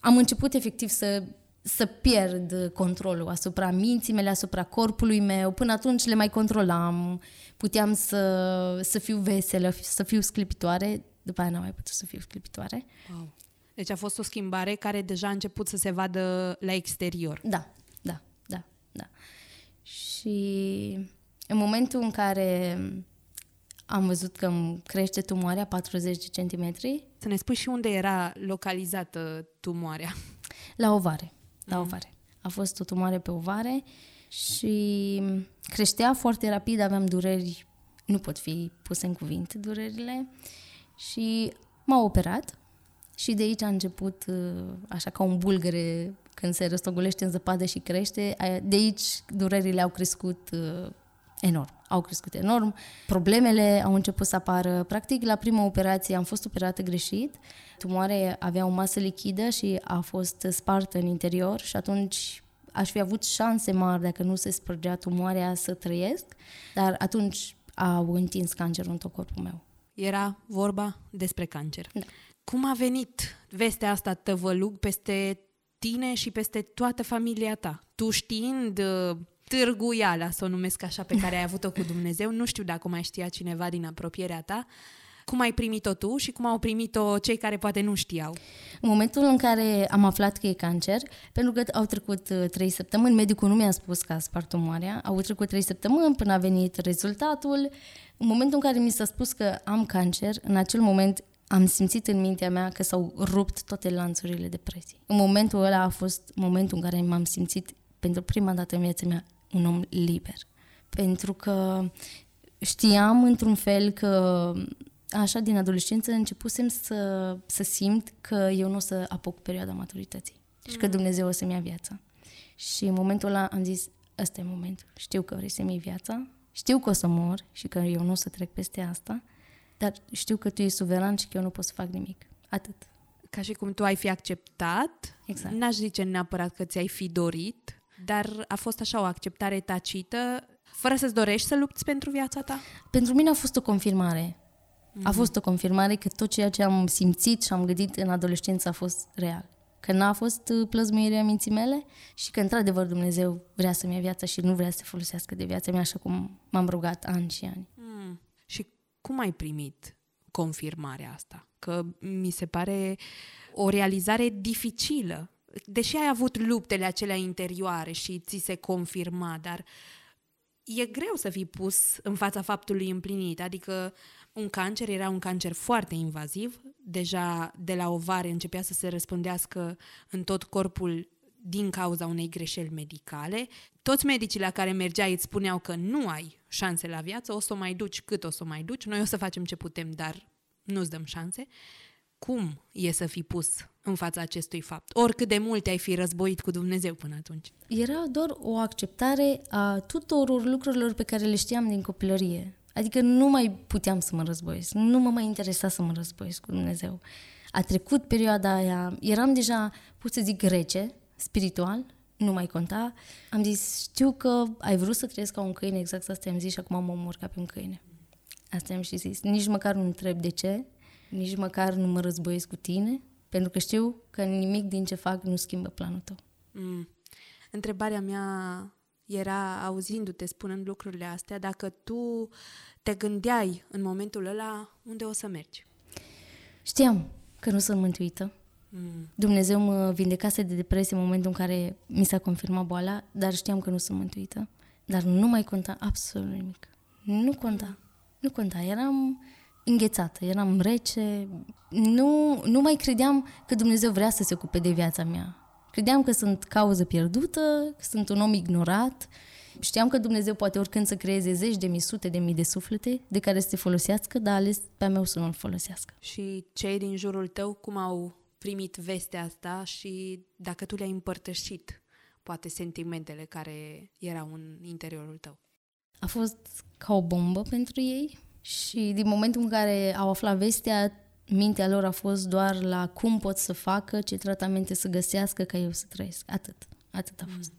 Am început efectiv să, să pierd controlul asupra minții mele, asupra corpului meu. Până atunci le mai controlam, puteam să, să fiu veselă, să fiu sclipitoare, după aia n-am mai putut să fiu sclipitoare. Wow. Deci a fost o schimbare care deja a început să se vadă la exterior. Da, da, da, da. Și în momentul în care am văzut că îmi crește tumoarea 40 de centimetri. Să ne spui și unde era localizată tumoarea. La ovare. La mm. ovare. A fost o tumoare pe ovare și creștea foarte rapid, aveam dureri, nu pot fi puse în cuvinte durerile și m-a operat și de aici a început uh, așa ca un bulgăre când se răstogolește în zăpadă și crește, de aici durerile au crescut uh, enorm. Au crescut enorm, problemele au început să apară. Practic, la prima operație am fost operată greșit, tumoarea avea o masă lichidă și a fost spartă în interior și atunci aș fi avut șanse mari dacă nu se spărgea tumoarea să trăiesc, dar atunci au întins cancerul în tot corpul meu era vorba despre cancer. Da. Cum a venit vestea asta tăvălug peste tine și peste toată familia ta? Tu știind uh, târguiala, să o numesc așa, pe care ai avut-o cu Dumnezeu, nu știu dacă mai știa cineva din apropierea ta, cum ai primit-o tu și cum au primit-o cei care poate nu știau? În momentul în care am aflat că e cancer, pentru că au trecut uh, trei săptămâni, medicul nu mi-a spus că a spart tumoarea, au trecut trei săptămâni până a venit rezultatul. În momentul în care mi s-a spus că am cancer, în acel moment am simțit în mintea mea că s-au rupt toate lanțurile depresiei. În momentul ăla a fost momentul în care m-am simțit pentru prima dată în viața mea un om liber. Pentru că știam într-un fel că așa din adolescență începusem să, să simt că eu nu o să apuc perioada maturității mm. și că mm. Dumnezeu o să-mi ia viața. Și în momentul ăla am zis, ăsta e momentul. Știu că vrei să-mi iei viața, știu că o să mor și că eu nu o să trec peste asta, dar știu că tu ești suveran și că eu nu pot să fac nimic. Atât. Ca și cum tu ai fi acceptat, exact. n-aș zice neapărat că ți-ai fi dorit, dar a fost așa o acceptare tacită, fără să-ți dorești să lupți pentru viața ta? Pentru mine a fost o confirmare. Mm-hmm. A fost o confirmare că tot ceea ce am simțit și am gândit în adolescență a fost real. Că n-a fost uh, plăzmuirea minții mele și că, într-adevăr, Dumnezeu vrea să-mi ia viața și nu vrea să folosească de viața mea așa cum m-am rugat ani și ani. Mm. Și cum ai primit confirmarea asta? Că mi se pare o realizare dificilă. Deși ai avut luptele acelea interioare și ți se confirma, dar e greu să fii pus în fața faptului împlinit. Adică un cancer era un cancer foarte invaziv, deja de la ovare începea să se răspândească în tot corpul din cauza unei greșeli medicale. Toți medicii la care mergeai îți spuneau că nu ai șanse la viață, o să o mai duci cât o să o mai duci, noi o să facem ce putem, dar nu-ți dăm șanse. Cum e să fii pus în fața acestui fapt? Oricât de mult ai fi războit cu Dumnezeu până atunci. Era doar o acceptare a tuturor lucrurilor pe care le știam din copilărie. Adică nu mai puteam să mă războiesc, nu mă mai interesa să mă războiesc cu Dumnezeu. A trecut perioada aia, eram deja, pot să zic, rece, spiritual, nu mai conta. Am zis, știu că ai vrut să trăiesc ca un câine, exact asta am zis și acum mă omor ca pe un câine. Asta am și zis. Nici măcar nu întreb de ce, nici măcar nu mă războiesc cu tine, pentru că știu că nimic din ce fac nu schimbă planul tău. Mm. Întrebarea mea era, auzindu-te spunând lucrurile astea, dacă tu te gândeai în momentul ăla unde o să mergi. Știam că nu sunt mântuită. Mm. Dumnezeu mă vindecase de depresie în momentul în care mi s-a confirmat boala, dar știam că nu sunt mântuită. Dar nu mai conta absolut nimic. Nu conta. Nu conta. Eram înghețată, eram rece. Nu, nu mai credeam că Dumnezeu vrea să se ocupe de viața mea. Credeam că sunt cauză pierdută, că sunt un om ignorat. Știam că Dumnezeu poate oricând să creeze zeci de mii, sute de mii de suflete de care să se folosească, dar ales pe a meu să nu-l folosească. Și cei din jurul tău cum au primit vestea asta și dacă tu le-ai împărtășit poate sentimentele care erau în interiorul tău? A fost ca o bombă pentru ei și din momentul în care au aflat vestea, mintea lor a fost doar la cum pot să facă, ce tratamente să găsească ca eu să trăiesc. Atât. Atât a mm. fost. Mm.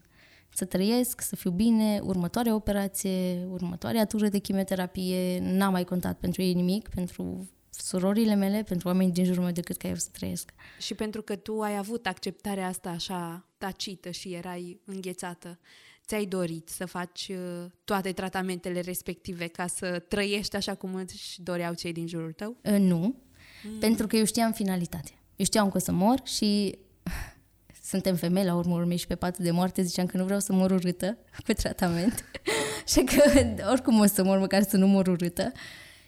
Să trăiesc, să fiu bine, următoarea operație, următoarea tură de chimioterapie, n-a mai contat pentru ei nimic, pentru surorile mele, pentru oamenii din jurul meu, decât ca eu să trăiesc. Și pentru că tu ai avut acceptarea asta așa tacită și erai înghețată, ți-ai dorit să faci uh, toate tratamentele respective ca să trăiești așa cum îți doreau cei din jurul tău? Uh, nu, mm. pentru că eu știam finalitatea. Eu știam că o să mor și suntem femei la urmă urmei și pe pat de moarte ziceam că nu vreau să mor urâtă cu tratament și că oricum o să mor, măcar să nu mor urâtă.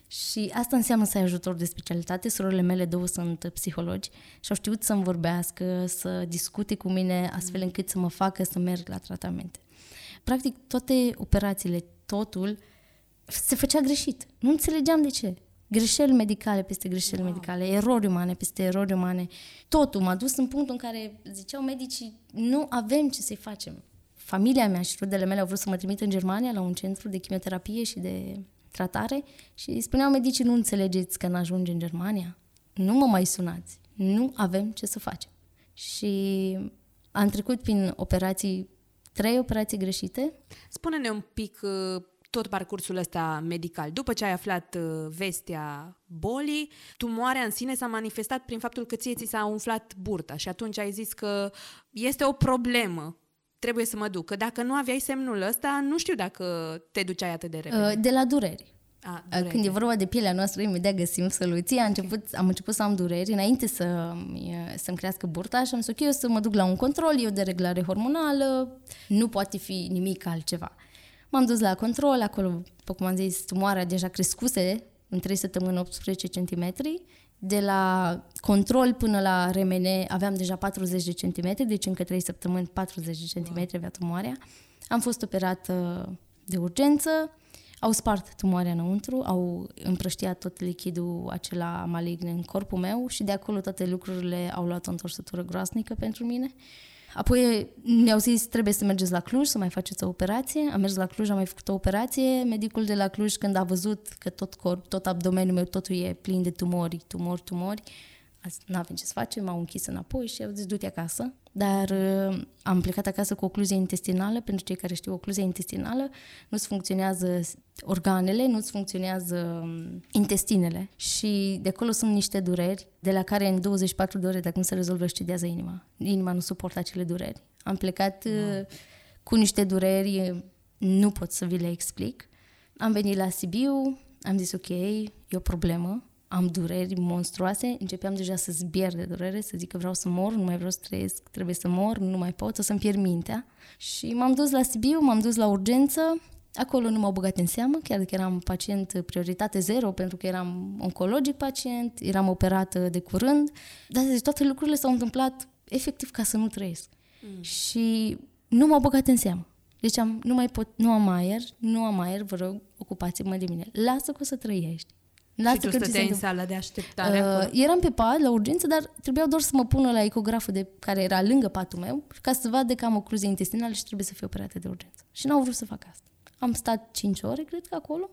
Și asta înseamnă să ai ajutor de specialitate. Surorile mele două sunt psihologi și au știut să-mi vorbească, să discute cu mine astfel mm. încât să mă facă să merg la tratamente. Practic, toate operațiile, totul, se făcea greșit. Nu înțelegeam de ce. Greșeli medicale peste greșeli wow. medicale, erori umane peste erori umane. Totul m-a dus în punctul în care ziceau medicii, nu avem ce să-i facem. Familia mea și rudele mele au vrut să mă trimit în Germania la un centru de chimioterapie și de tratare și spuneau medicii, nu înțelegeți că n-ajunge în Germania? Nu mă mai sunați. Nu avem ce să facem. Și am trecut prin operații, trei operații greșite. Spune-ne un pic uh, tot parcursul ăsta medical. După ce ai aflat uh, vestea bolii, tumoarea în sine s-a manifestat prin faptul că ție ți s-a umflat burta și atunci ai zis că este o problemă trebuie să mă duc. Că dacă nu aveai semnul ăsta, nu știu dacă te duceai atât de repede. Uh, de la dureri. A, dureri. Când e vorba de pielea noastră, imediat găsim soluții. Am început, am început să am dureri înainte să, să-mi crească burta și am zis, ok, eu să mă duc la un control, eu de reglare hormonală, nu poate fi nimic altceva. M-am dus la control, acolo, după cum am zis, tumoarea deja crescuse în 3 săptămâni 18 cm. De la control până la remene aveam deja 40 de centimetri, deci încă 3 săptămâni 40 de centimetri avea tumoarea. Am fost operată de urgență, au spart tumoarea înăuntru, au împrăștiat tot lichidul acela malign în corpul meu și de acolo toate lucrurile au luat o întorsătură groasnică pentru mine. Apoi ne-au zis, trebuie să mergeți la Cluj să mai faceți o operație. Am mers la Cluj, am mai făcut o operație. Medicul de la Cluj, când a văzut că tot corp, tot abdomenul meu, totul e plin de tumori, tumori, tumori, nu avem ce să facem, m-au închis înapoi și au zis, du-te acasă. Dar uh, am plecat acasă cu ocluzie intestinală, pentru cei care știu ocluzia intestinală, nu-ți funcționează organele, nu-ți funcționează um, intestinele și de acolo sunt niște dureri de la care în 24 de ore, dacă nu se rezolvă, cedează inima. Inima nu suportă acele dureri. Am plecat uh, wow. cu niște dureri, nu pot să vi le explic. Am venit la Sibiu, am zis ok, e o problemă, am dureri monstruoase, începeam deja să zbier de durere, să zic că vreau să mor, nu mai vreau să trăiesc, trebuie să mor, nu mai pot, o să-mi pierd mintea. Și m-am dus la Sibiu, m-am dus la urgență, acolo nu m-au băgat în seamă, chiar dacă eram pacient prioritate zero, pentru că eram oncologic pacient, eram operată de curând, dar toate lucrurile s-au întâmplat efectiv ca să nu trăiesc. mm. și nu m-au băgat în seamă. Deci am, nu mai pot, nu am aer, nu am aer, vă rog, ocupați-mă de mine. Lasă că o să trăiești. Lasă și tu că stăteai în sală de așteptare uh, acolo? Eram pe pat, la urgență, dar trebuia doar să mă pună la ecograful de, care era lângă patul meu ca să vadă că am ocluzie intestinală și trebuie să fiu operată de urgență. Și n-au vrut să fac asta. Am stat 5 ore, cred că acolo,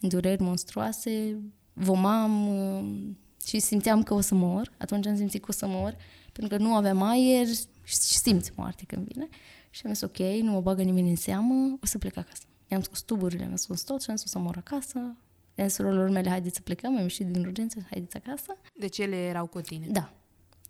în dureri monstruoase, vomam uh, și simțeam că o să mor. Atunci am simțit că o să mor, pentru că nu aveam aer și simți moarte când vine. Și am zis, ok, nu mă bagă nimeni în seamă, o să plec acasă. I-am scos tuburile, mi-am spus tot și am spus să mor acasă. Le-am surorilor mele, haideți să plecăm, am ieșit din urgență, haideți acasă. Deci ele erau cu tine? Da,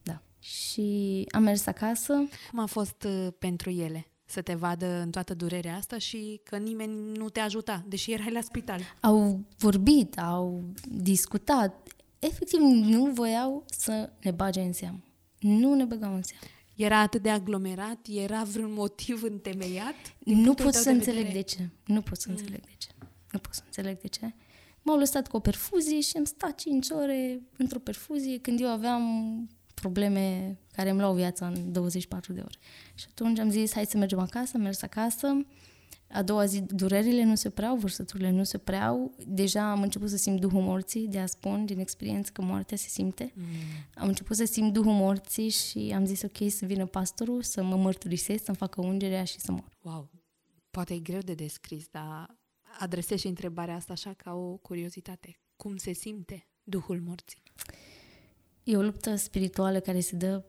da. Și am mers acasă. Cum a fost uh, pentru ele? să te vadă în toată durerea asta și că nimeni nu te ajuta, deși erai la spital. Au vorbit, au discutat. Efectiv, nu voiau să ne bage în seamă. Nu ne băgau în seamă. Era atât de aglomerat? Era vreun motiv întemeiat? Nu pot să de înțeleg vedere? de ce. Nu pot să mm. înțeleg de ce. Nu pot să înțeleg de ce. M-au lăsat cu o perfuzie și am stat 5 ore într-o perfuzie când eu aveam probleme care îmi luau viața în 24 de ore. Și atunci am zis, hai să mergem acasă, am mers acasă. A doua zi, durerile nu se preau, vărsăturile nu se preau. Deja am început să simt duhul morții, de a spun din experiență că moartea se simte. Mm. Am început să simt duhul morții și am zis, ok, să vină pastorul, să mă mărturisesc, să-mi facă ungerea și să mor. Wow! Poate e greu de descris, dar adresez și întrebarea asta așa ca o curiozitate. Cum se simte duhul morții? E o luptă spirituală care se dă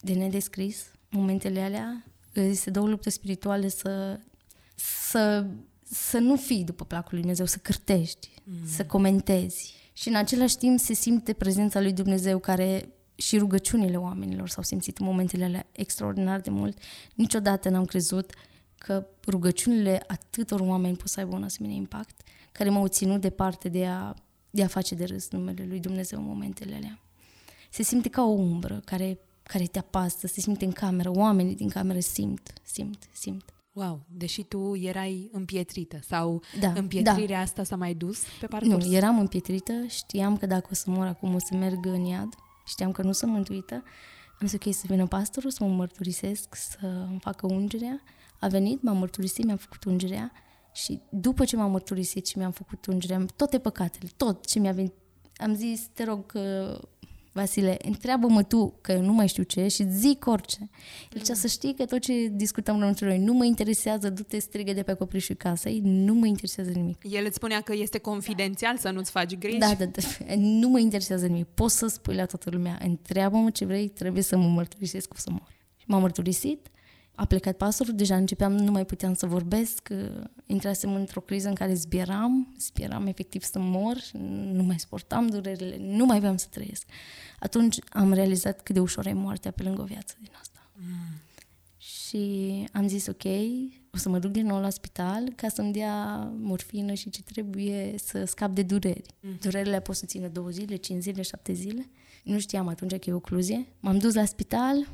de nedescris momentele alea. Se dă o luptă spirituală să, să, să nu fii după placul lui Dumnezeu, să cârtești, mm. să comentezi. Și în același timp se simte prezența lui Dumnezeu care și rugăciunile oamenilor s-au simțit în momentele alea extraordinar de mult. Niciodată n-am crezut că rugăciunile atâtor oameni pot să aibă un asemenea impact, care m-au ținut departe de a, de a face de râs numele lui Dumnezeu în momentele alea se simte ca o umbră care, care te apasă, se simte în cameră, oamenii din cameră simt, simt, simt. Wow, deși tu erai împietrită sau da, împietrirea da. asta s-a mai dus pe parcurs? Nu, eram împietrită, știam că dacă o să mor acum o să merg în iad, știam că nu sunt mântuită. Am zis ok să vină pastorul, să mă mărturisesc, să îmi facă ungerea. A venit, m-a mărturisit, mi-a făcut ungerea și după ce m-am mărturisit și mi-am făcut ungerea, toate păcatele, tot ce mi-a venit, am zis, te rog, că Vasile, întreabă-mă tu, că eu nu mai știu ce, și zic orice. El zicea să știi că tot ce discutăm între noi nu mă interesează, du-te strigă de pe acoperișul casei, nu mă interesează nimic. El îți spunea că este confidențial, să nu-ți faci griji? Da, da, da, nu mă interesează nimic. Poți să spui la toată lumea, întreabă-mă ce vrei, trebuie să mă mărturisesc o să mor. M-am mărturisit, a plecat pastorul, deja începeam, nu mai puteam să vorbesc, intrasem într-o criză în care zbieram, zbieram efectiv să mor, nu mai sportam durerile, nu mai aveam să trăiesc. Atunci am realizat cât de ușor e moartea pe lângă o viață din asta. Mm. Și am zis, ok, o să mă duc din nou la spital ca să-mi dea morfină și ce trebuie să scap de dureri. Mm. Durerile pot să țină două zile, cinci zile, șapte zile. Nu știam atunci că e ocluzie. M-am dus la spital,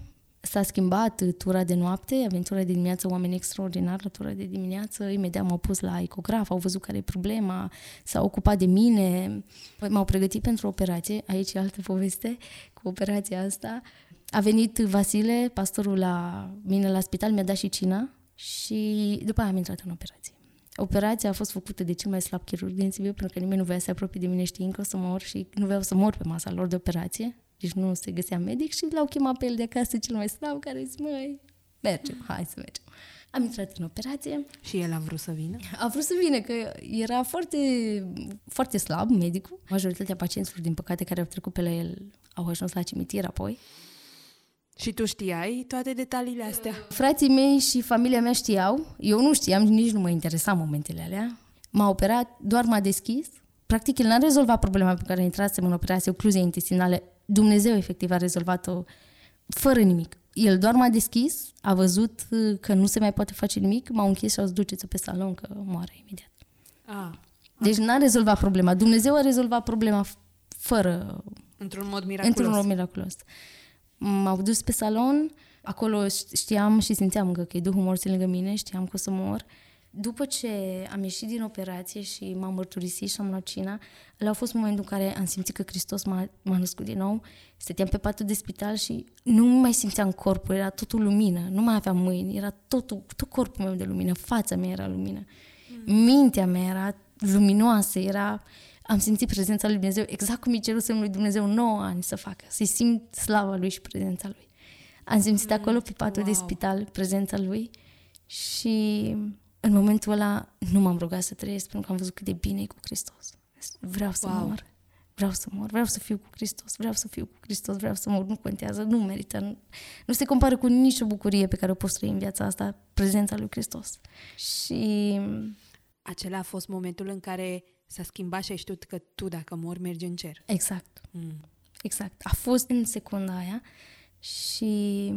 S-a schimbat tura de noapte, aventura de dimineață, oameni extraordinari la tura de dimineață, imediat m-au pus la ecograf, au văzut care e problema, s-au ocupat de mine, m-au pregătit pentru operație, aici e altă poveste cu operația asta. A venit Vasile, pastorul la mine la spital, mi-a dat și cina și după aia am intrat în operație. Operația a fost făcută de cel mai slab chirurg din Sibiu, pentru că nimeni nu vrea să se apropie de mine știind că o să mor și nu vreau să mor pe masa lor de operație deci nu se găsea medic și l-au chemat pe el de acasă cel mai slab, care zice, măi, mergem, hai să mergem. Am intrat în operație. Și el a vrut să vină? A vrut să vină, că era foarte, foarte slab medicul. Majoritatea pacienților, din păcate, care au trecut pe la el, au ajuns la cimitir apoi. Și tu știai toate detaliile astea? Frații mei și familia mea știau. Eu nu știam, nici nu mă interesa momentele alea. M-a operat, doar m-a deschis. Practic, el n-a rezolvat problema pe care intrasem în operație, ocluzie intestinale Dumnezeu efectiv a rezolvat-o fără nimic. El doar m-a deschis, a văzut uh, că nu se mai poate face nimic, m-a închis și a zis duceți pe salon că moare imediat. Ah. Deci n-a rezolvat problema. Dumnezeu a rezolvat problema fără... Într-un mod miraculos. Într-un mod miraculos. M-au dus pe salon, acolo știam și simțeam încă că e Duhul morții lângă mine, știam că o să mor După ce am ieșit din operație și m-am mărturisit și am luat cina, ăla a fost momentul în care am simțit că Hristos m-a, m-a născut din nou. Stăteam pe patul de spital și nu mai simțeam corpul, era totul lumină, nu mai aveam mâini, era totul, tot corpul meu de lumină, fața mea era lumină. Mintea mea era luminoasă, era... Am simțit prezența lui Dumnezeu exact cum îi cerusem lui Dumnezeu 9 ani să facă, să-i simt slava lui și prezența lui. Am simțit acolo pe patul wow. de spital prezența lui și în momentul ăla nu m-am rugat să trăiesc pentru că am văzut cât de bine e cu Hristos. Vreau să wow. mor. Vreau să mor, vreau să fiu cu Hristos, vreau să fiu cu Hristos, vreau să mor, nu contează, nu merită, nu, nu se compară cu nicio bucurie pe care o poți trăi în viața asta, prezența lui Hristos. Și... Acela a fost momentul în care s-a schimbat și ai știut că tu, dacă mor, mergi în cer. Exact. Mm. Exact. A fost în secunda aia și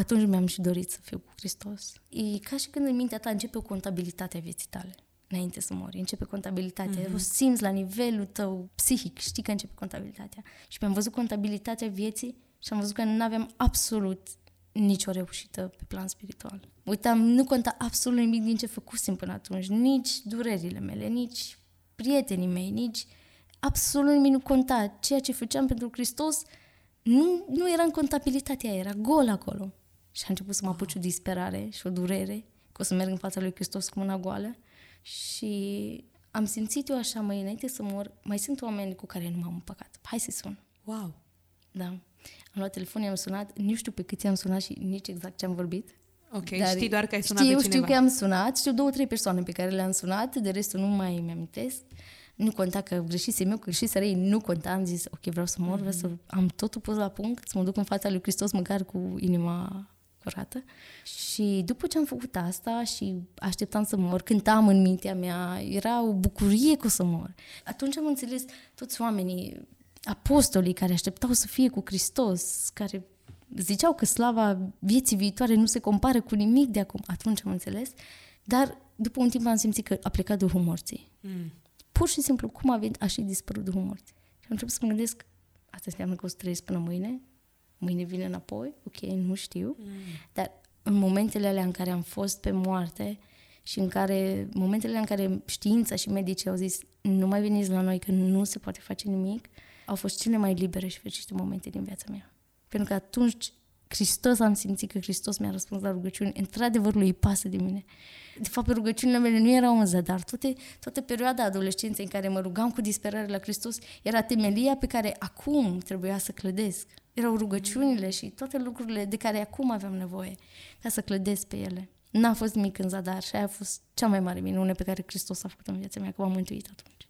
atunci mi-am și dorit să fiu cu Hristos. E ca și când în mintea ta începe o contabilitate a vieții tale înainte să mori. Începe contabilitatea. Mm-hmm. O simți la nivelul tău psihic. Știi că începe contabilitatea. Și mi-am văzut contabilitatea vieții și am văzut că nu aveam absolut nicio reușită pe plan spiritual. Uitam, nu conta absolut nimic din ce făcusem până atunci. Nici durerile mele, nici prietenii mei, nici absolut nimic nu conta. Ceea ce făceam pentru Hristos nu, nu era în contabilitatea aia, era gol acolo. Și a început să mă apuci o disperare și o durere, că o să merg în fața lui Hristos cu mâna goală. Și am simțit eu așa, mai înainte să mor, mai sunt oameni cu care nu m-am împăcat. Hai să sun. Wow! Da. Am luat telefonul, i-am sunat, nu știu pe cât i-am sunat și nici exact ce am vorbit. Ok, dar știi doar că ai sunat știu, pe cineva. Știu că am sunat, știu două, trei persoane pe care le-am sunat, de restul nu mai mi-amintesc. Nu conta că greșise eu, că greșise ei, nu conta, am zis, ok, vreau să mor, mm-hmm. vreau să am totul pus la punct, să mă duc în fața lui Hristos măcar cu inima curată. Și după ce am făcut asta și așteptam să mor, cântam în mintea mea, era o bucurie că o să mor. Atunci am înțeles toți oamenii, apostolii care așteptau să fie cu Hristos, care ziceau că slava vieții viitoare nu se compară cu nimic de acum. Atunci am înțeles. Dar după un timp am simțit că a plecat Duhul morții. Mm. Pur și simplu, cum a venit, a și dispărut Duhul morții. Și am început să mă gândesc, asta înseamnă că o să trăiesc până mâine, mâine vine înapoi, ok, nu știu, mm. dar în momentele alea în care am fost pe moarte și în care, momentele în care știința și medicii au zis nu mai veniți la noi că nu se poate face nimic, au fost cele mai libere și fericite momente din viața mea. Pentru că atunci Hristos am simțit că Hristos mi-a răspuns la rugăciuni. Într-adevăr, lui îi pasă de mine. De fapt, rugăciunile mele nu erau în zadar. Toate, toată perioada adolescenței în care mă rugam cu disperare la Hristos era temelia pe care acum trebuia să clădesc. Erau rugăciunile și toate lucrurile de care acum aveam nevoie ca să clădesc pe ele. N-a fost nimic în zadar și aia a fost cea mai mare minune pe care Hristos a făcut în viața mea, că m-a mântuit atunci.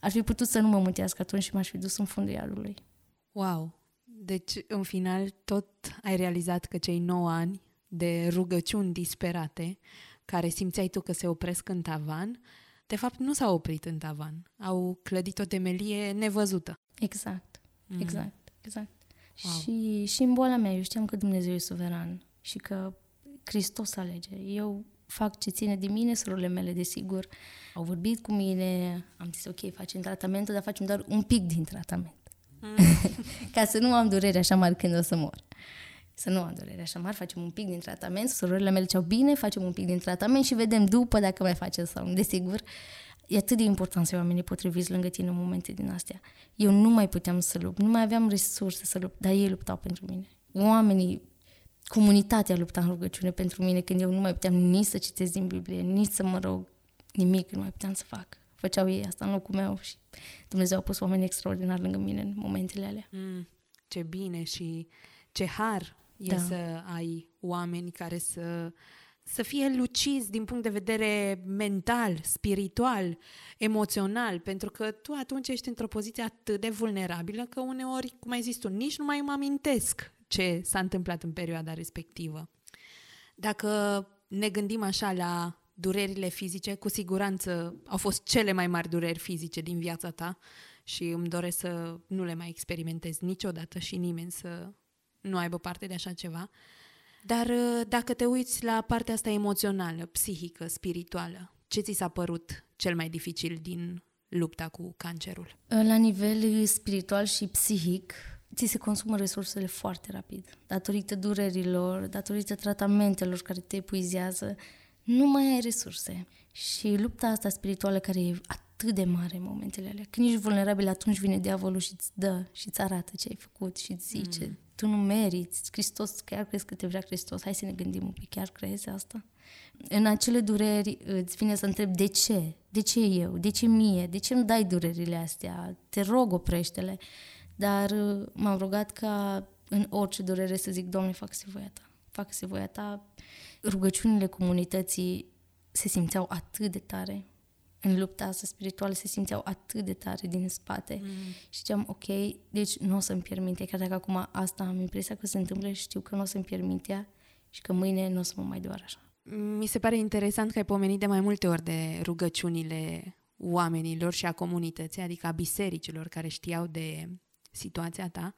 Ar fi putut să nu mă mântuiască atunci și m-aș fi dus în fundul iarului. Wow! Deci, în final, tot ai realizat că cei 9 ani de rugăciuni disperate, care simțeai tu că se opresc în tavan, de fapt nu s-au oprit în tavan. Au clădit o temelie nevăzută. Exact, mm. exact, exact. Wow. Și, și în boala mea eu știam că Dumnezeu e suveran și că Hristos alege. Eu fac ce ține de mine, surorile mele, desigur, au vorbit cu mine, am zis, ok, facem tratamentul, dar facem doar un pic din tratament. Mm. Ca să nu am durere așa mari când o să mor. Să nu am durere așa mari, facem un pic din tratament, surorile mele ceau bine, facem un pic din tratament și vedem după dacă mai face sau nu. Desigur, e atât de important să ai oamenii potriviți lângă tine în momente din astea. Eu nu mai puteam să lupt, nu mai aveam resurse să lupt, dar ei luptau pentru mine. Oamenii, comunitatea lupta în rugăciune pentru mine când eu nu mai puteam nici să citesc din Biblie, nici să mă rog, nimic nu mai puteam să fac. Făceau ei asta în locul meu și Dumnezeu a pus oameni extraordinari lângă mine în momentele alea. Mm, ce bine și ce har e da. să ai oameni care să să fie lucizi din punct de vedere mental, spiritual, emoțional, pentru că tu atunci ești într-o poziție atât de vulnerabilă că uneori, cum ai zis tu, nici nu mai mă amintesc ce s-a întâmplat în perioada respectivă. Dacă ne gândim așa la durerile fizice, cu siguranță au fost cele mai mari dureri fizice din viața ta și îmi doresc să nu le mai experimentez niciodată și nimeni să nu aibă parte de așa ceva. Dar uh, dacă te uiți la partea asta emoțională, psihică, spirituală, ce ți s-a părut cel mai dificil din lupta cu cancerul? La nivel spiritual și psihic, ți se consumă resursele foarte rapid. Datorită durerilor, datorită tratamentelor care te epuizează, nu mai ai resurse. Și lupta asta spirituală care e atât de mare în momentele alea. Când ești vulnerabil, atunci vine diavolul și îți dă și îți arată ce ai făcut și îți zice, mm. tu nu meriți, Hristos, chiar crezi că te vrea Hristos, hai să ne gândim un pic, chiar crezi asta? În acele dureri îți vine să întreb de ce? De ce eu? De ce mie? De ce îmi dai durerile astea? Te rog, oprește-le. Dar uh, m-am rugat ca în orice durere să zic, Doamne, fac-se voia Ta. Fac-se voia Ta. Rugăciunile comunității se simțeau atât de tare în lupta asta spirituală se simțeau atât de tare din spate mm. și ziceam, ok, deci nu o să-mi pierd mintea, chiar dacă acum asta am impresia că se întâmplă și știu că nu o să-mi pierd mintea și că mâine nu o să mă mai doar așa. Mi se pare interesant că ai pomenit de mai multe ori de rugăciunile oamenilor și a comunității, adică a bisericilor care știau de situația ta.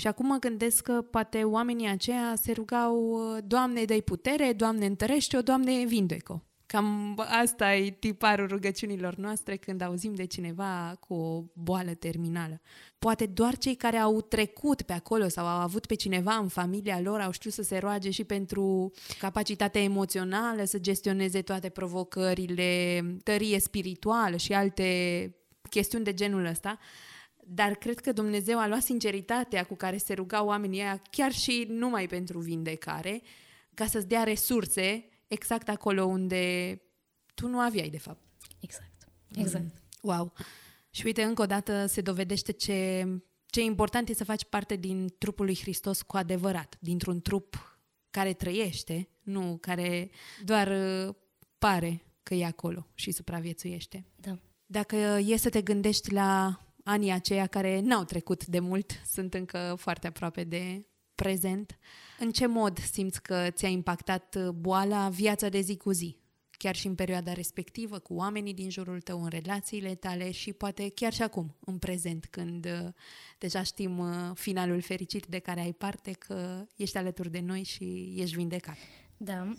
Și acum mă gândesc că poate oamenii aceia se rugau, Doamne, dai putere, Doamne, întărește-o, Doamne, vindecă Cam asta e tiparul rugăciunilor noastre când auzim de cineva cu o boală terminală. Poate doar cei care au trecut pe acolo sau au avut pe cineva în familia lor au știut să se roage și pentru capacitatea emoțională, să gestioneze toate provocările, tărie spirituală și alte chestiuni de genul ăsta. Dar cred că Dumnezeu a luat sinceritatea cu care se rugau oamenii aia, chiar și numai pentru vindecare, ca să-ți dea resurse exact acolo unde tu nu aveai, de fapt. Exact. Exact. Mm. Wow. Și uite, încă o dată se dovedește ce, ce important e să faci parte din trupul lui Hristos cu adevărat, dintr-un trup care trăiește, nu care doar uh, pare că e acolo și supraviețuiește. Da. Dacă e să te gândești la anii aceia care n-au trecut de mult, sunt încă foarte aproape de prezent, în ce mod simți că ți-a impactat uh, boala viața de zi cu zi? Chiar și în perioada respectivă, cu oamenii din jurul tău, în relațiile tale și poate chiar și acum, în prezent, când uh, deja știm uh, finalul fericit de care ai parte, că ești alături de noi și ești vindecat. Da,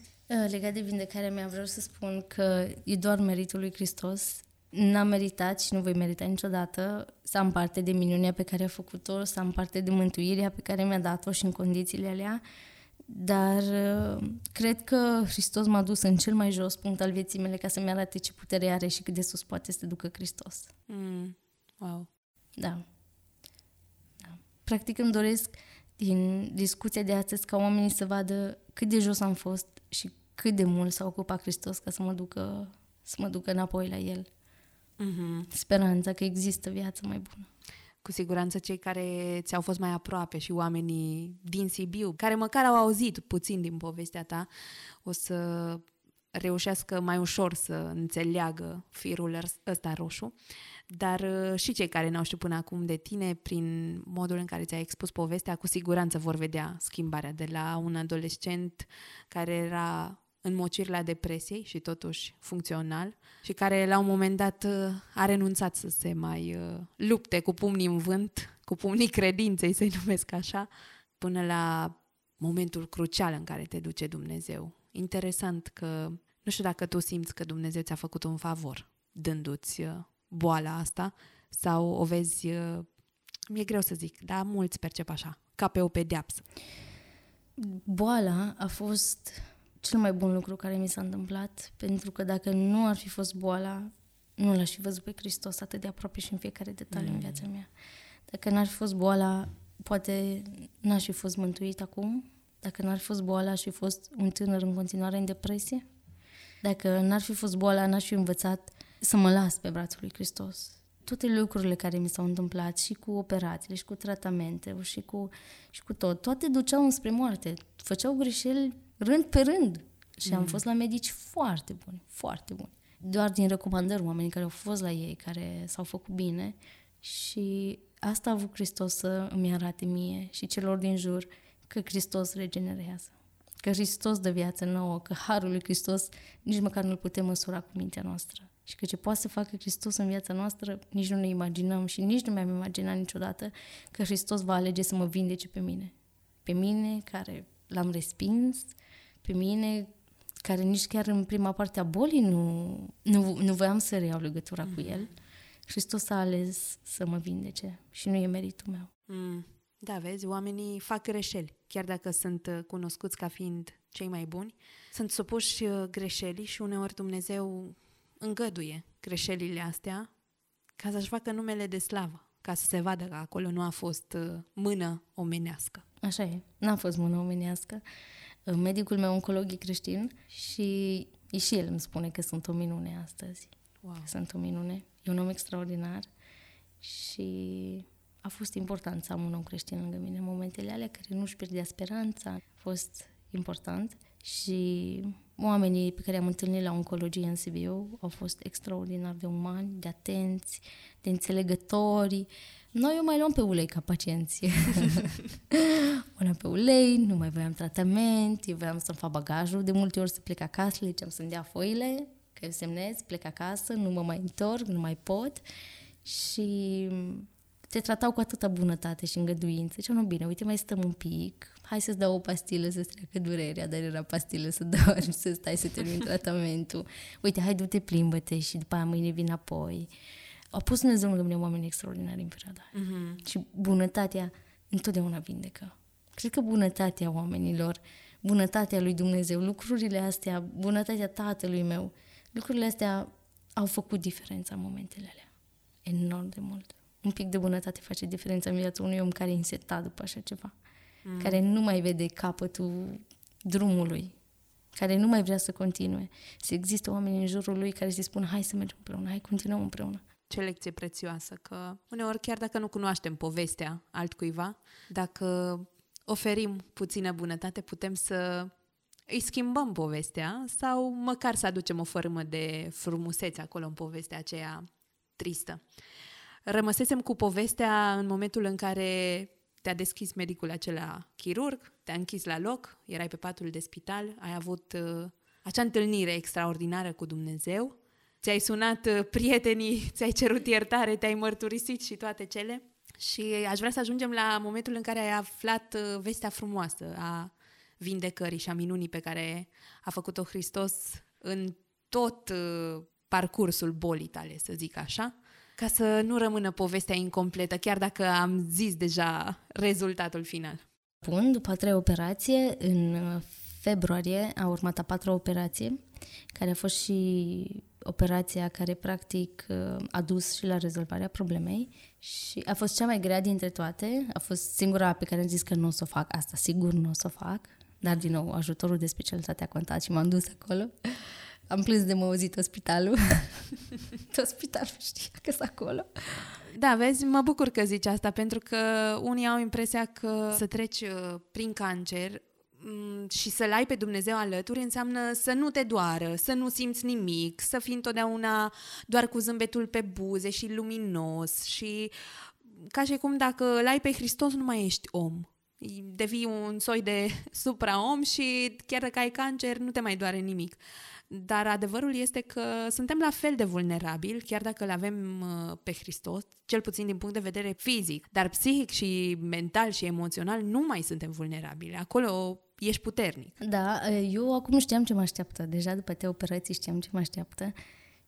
legat de vindecarea mea, vreau să spun că e doar meritul lui Hristos n-am meritat și nu voi merita niciodată să am parte de minunea pe care a făcut-o, să am parte de mântuirea pe care mi-a dat-o și în condițiile alea, dar uh, cred că Hristos m-a dus în cel mai jos punct al vieții mele ca să-mi arate ce putere are și cât de sus poate să te ducă Hristos. Mm. Wow. Da. da. Practic îmi doresc din discuția de astăzi ca oamenii să vadă cât de jos am fost și cât de mult s-a ocupat Hristos ca să mă ducă, să mă ducă înapoi la El mm-hmm. speranța că există viață mai bună. Cu siguranță cei care ți-au fost mai aproape și oamenii din Sibiu, care măcar au auzit puțin din povestea ta, o să reușească mai ușor să înțeleagă firul ăsta roșu, dar uh, și cei care n-au știut până acum de tine, prin modul în care ți-ai expus povestea, cu siguranță vor vedea schimbarea de la un adolescent care era înmocirile depresiei și totuși funcțional și care la un moment dat uh, a renunțat să se mai uh, lupte cu pumnii în vânt, cu pumnii credinței, să-i numesc așa, până la momentul crucial în care te duce Dumnezeu. Interesant că, nu știu dacă tu simți că Dumnezeu ți-a făcut un favor dându-ți uh, boala asta sau o vezi, mi-e greu să zic, dar mulți percep așa, ca pe o pedeapsă. Boala a fost cel mai bun lucru care mi s-a întâmplat, pentru că dacă nu ar fi fost boala, nu l-aș fi văzut pe Hristos atât de aproape și în fiecare detaliu mm. în viața mea. Dacă n-ar fi fost boala, poate n-aș fi fost mântuit acum. Dacă n-ar fi fost boala, aș fi fost un tânăr în continuare în depresie. Dacă n-ar fi fost boala, n-aș fi învățat să mă las pe brațul lui Hristos. Toate lucrurile care mi s-au întâmplat, și cu operațiile, și cu tratamente, și cu, și cu tot, toate duceau înspre moarte. Făceau greșeli rând pe rând. Și mm. am fost la medici foarte buni, foarte buni. Doar din recomandări, oamenii care au fost la ei, care s-au făcut bine. Și asta a avut Hristos să îmi arate mie și celor din jur că Hristos regenerează. Că Hristos dă viață nouă, că Harul lui Hristos nici măcar nu-l putem măsura cu mintea noastră. Și că ce poate să facă Hristos în viața noastră, nici nu ne imaginăm și nici nu mi-am imaginat niciodată că Hristos va alege să mă vindece pe mine. Pe mine, care l-am respins, pe mine, care nici chiar în prima parte a bolii nu, nu, nu voiam să reiau legătura mm. cu el. Hristos a ales să mă vindece și nu e meritul meu. Mm. Da, vezi, oamenii fac greșeli, chiar dacă sunt uh, cunoscuți ca fiind cei mai buni, sunt supuși uh, greșelii și uneori Dumnezeu îngăduie greșelile astea ca să-și facă numele de slavă, ca să se vadă că acolo nu a fost uh, mână omenească. Așa e, n-a fost mână omenească. Uh, medicul meu oncolog e creștin și, și el îmi spune că sunt o minune astăzi. Wow. Sunt o minune. E un om extraordinar și a fost important să am un om creștin lângă mine în momentele alea care nu-și pierdea speranța. A fost important și oamenii pe care am întâlnit la oncologie în Sibiu au fost extraordinar de umani, de atenți, de înțelegători. Noi o mai luăm pe ulei ca pacienți. o luăm pe ulei, nu mai voiam tratament, eu voiam să-mi fac bagajul, de multe ori să plec acasă, le ziceam să-mi dea foile, că eu semnez, plec acasă, nu mă mai întorc, nu mai pot. Și te tratau cu atâta bunătate și îngăduință. Ce nu bine, uite, mai stăm un pic, hai să-ți dau o pastilă să-ți treacă durerea, dar era pastilă să dormi, să stai să termin tratamentul. Uite, hai, du-te, plimbă-te și după aia mâine vin apoi. A pus Dumnezeu lângă mine oameni extraordinari în perioada uh-huh. Și bunătatea întotdeauna vindecă. Cred că bunătatea oamenilor, bunătatea lui Dumnezeu, lucrurile astea, bunătatea tatălui meu, lucrurile astea au făcut diferența în momentele alea. Enorm de mult un pic de bunătate face diferența în viața unui om care e însetat după așa ceva, mm. care nu mai vede capătul drumului, care nu mai vrea să continue. Să există oameni în jurul lui care se spun hai să mergem împreună, hai continuăm împreună. Ce lecție prețioasă că uneori chiar dacă nu cunoaștem povestea altcuiva, dacă oferim puțină bunătate, putem să îi schimbăm povestea sau măcar să aducem o fărâmă de frumusețe acolo în povestea aceea tristă. Rămăsesem cu povestea în momentul în care te-a deschis medicul acela chirurg, te-a închis la loc, erai pe patul de spital, ai avut uh, acea întâlnire extraordinară cu Dumnezeu, ți-ai sunat uh, prietenii, ți-ai cerut iertare, te-ai mărturisit și toate cele. Și aș vrea să ajungem la momentul în care ai aflat uh, vestea frumoasă a vindecării și a minunii pe care a făcut-o Hristos în tot uh, parcursul bolii tale, să zic așa ca să nu rămână povestea incompletă, chiar dacă am zis deja rezultatul final. Bun, după a treia operație, în februarie a urmat a patra operație, care a fost și operația care practic a dus și la rezolvarea problemei și a fost cea mai grea dintre toate, a fost singura pe care am zis că nu o să o fac, asta sigur nu o să o fac, dar din nou ajutorul de specialitate a contat și m-am dus acolo. Am plâns de mă auzit spitalul. Tot spitalul știa că sunt acolo. Da, vezi, mă bucur că zici asta, pentru că unii au impresia că să treci uh, prin cancer mm, și să-L ai pe Dumnezeu alături înseamnă să nu te doară, să nu simți nimic, să fii întotdeauna doar cu zâmbetul pe buze și luminos și ca și cum dacă îl ai pe Hristos nu mai ești om. Devii un soi de supra-om și chiar dacă ai cancer nu te mai doare nimic. Dar adevărul este că suntem la fel de vulnerabili, chiar dacă îl avem uh, pe Hristos, cel puțin din punct de vedere fizic, dar psihic și mental și emoțional nu mai suntem vulnerabili. Acolo ești puternic. Da, eu acum știam ce mă așteaptă. Deja după te operații știam ce mă așteaptă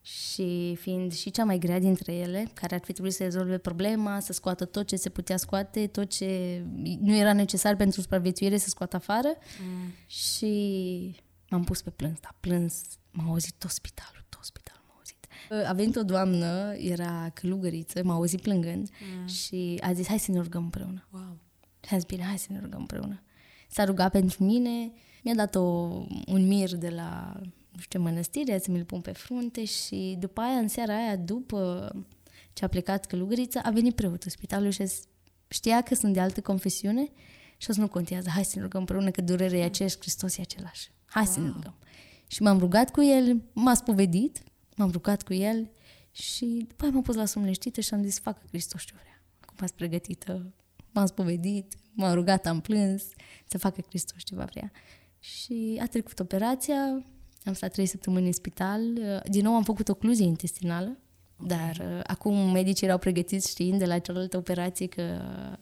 și fiind și cea mai grea dintre ele, care ar fi trebuit să rezolve problema, să scoată tot ce se putea scoate, tot ce nu era necesar pentru supraviețuire să scoată afară mm. și M-am pus pe plâns, dar plâns, m-a auzit tot spitalul, tot spitalul m-a auzit. A venit o doamnă, era călugăriță, m-a auzit plângând mm. și a zis, hai să ne rugăm împreună. Wow. Și a zis, bine, hai să ne rugăm împreună. S-a rugat pentru mine, mi-a dat o, un mir de la, nu știu ce mănăstire, să mi-l pun pe frunte și după aia, în seara aia, după ce a plecat călugărița, a venit preotul spitalul și știa că sunt de altă confesiune și a zis, nu contează, hai să ne rugăm împreună că durerea e aceeași, Hristos e același. Hai wow. să ne rugăm. Și m-am rugat cu el, m-a spovedit, m-am rugat cu el și după aia m-am pus la somn și am zis, facă Hristos ce vrea. Acum ați pregătită, m-am spovedit, m-am rugat, am plâns, să facă Hristos ce va vrea. Și a trecut operația, am stat trei săptămâni în spital, din nou am făcut ocluzie intestinală, Okay. Dar uh, acum medicii erau pregătiți știind de la cealaltă operație că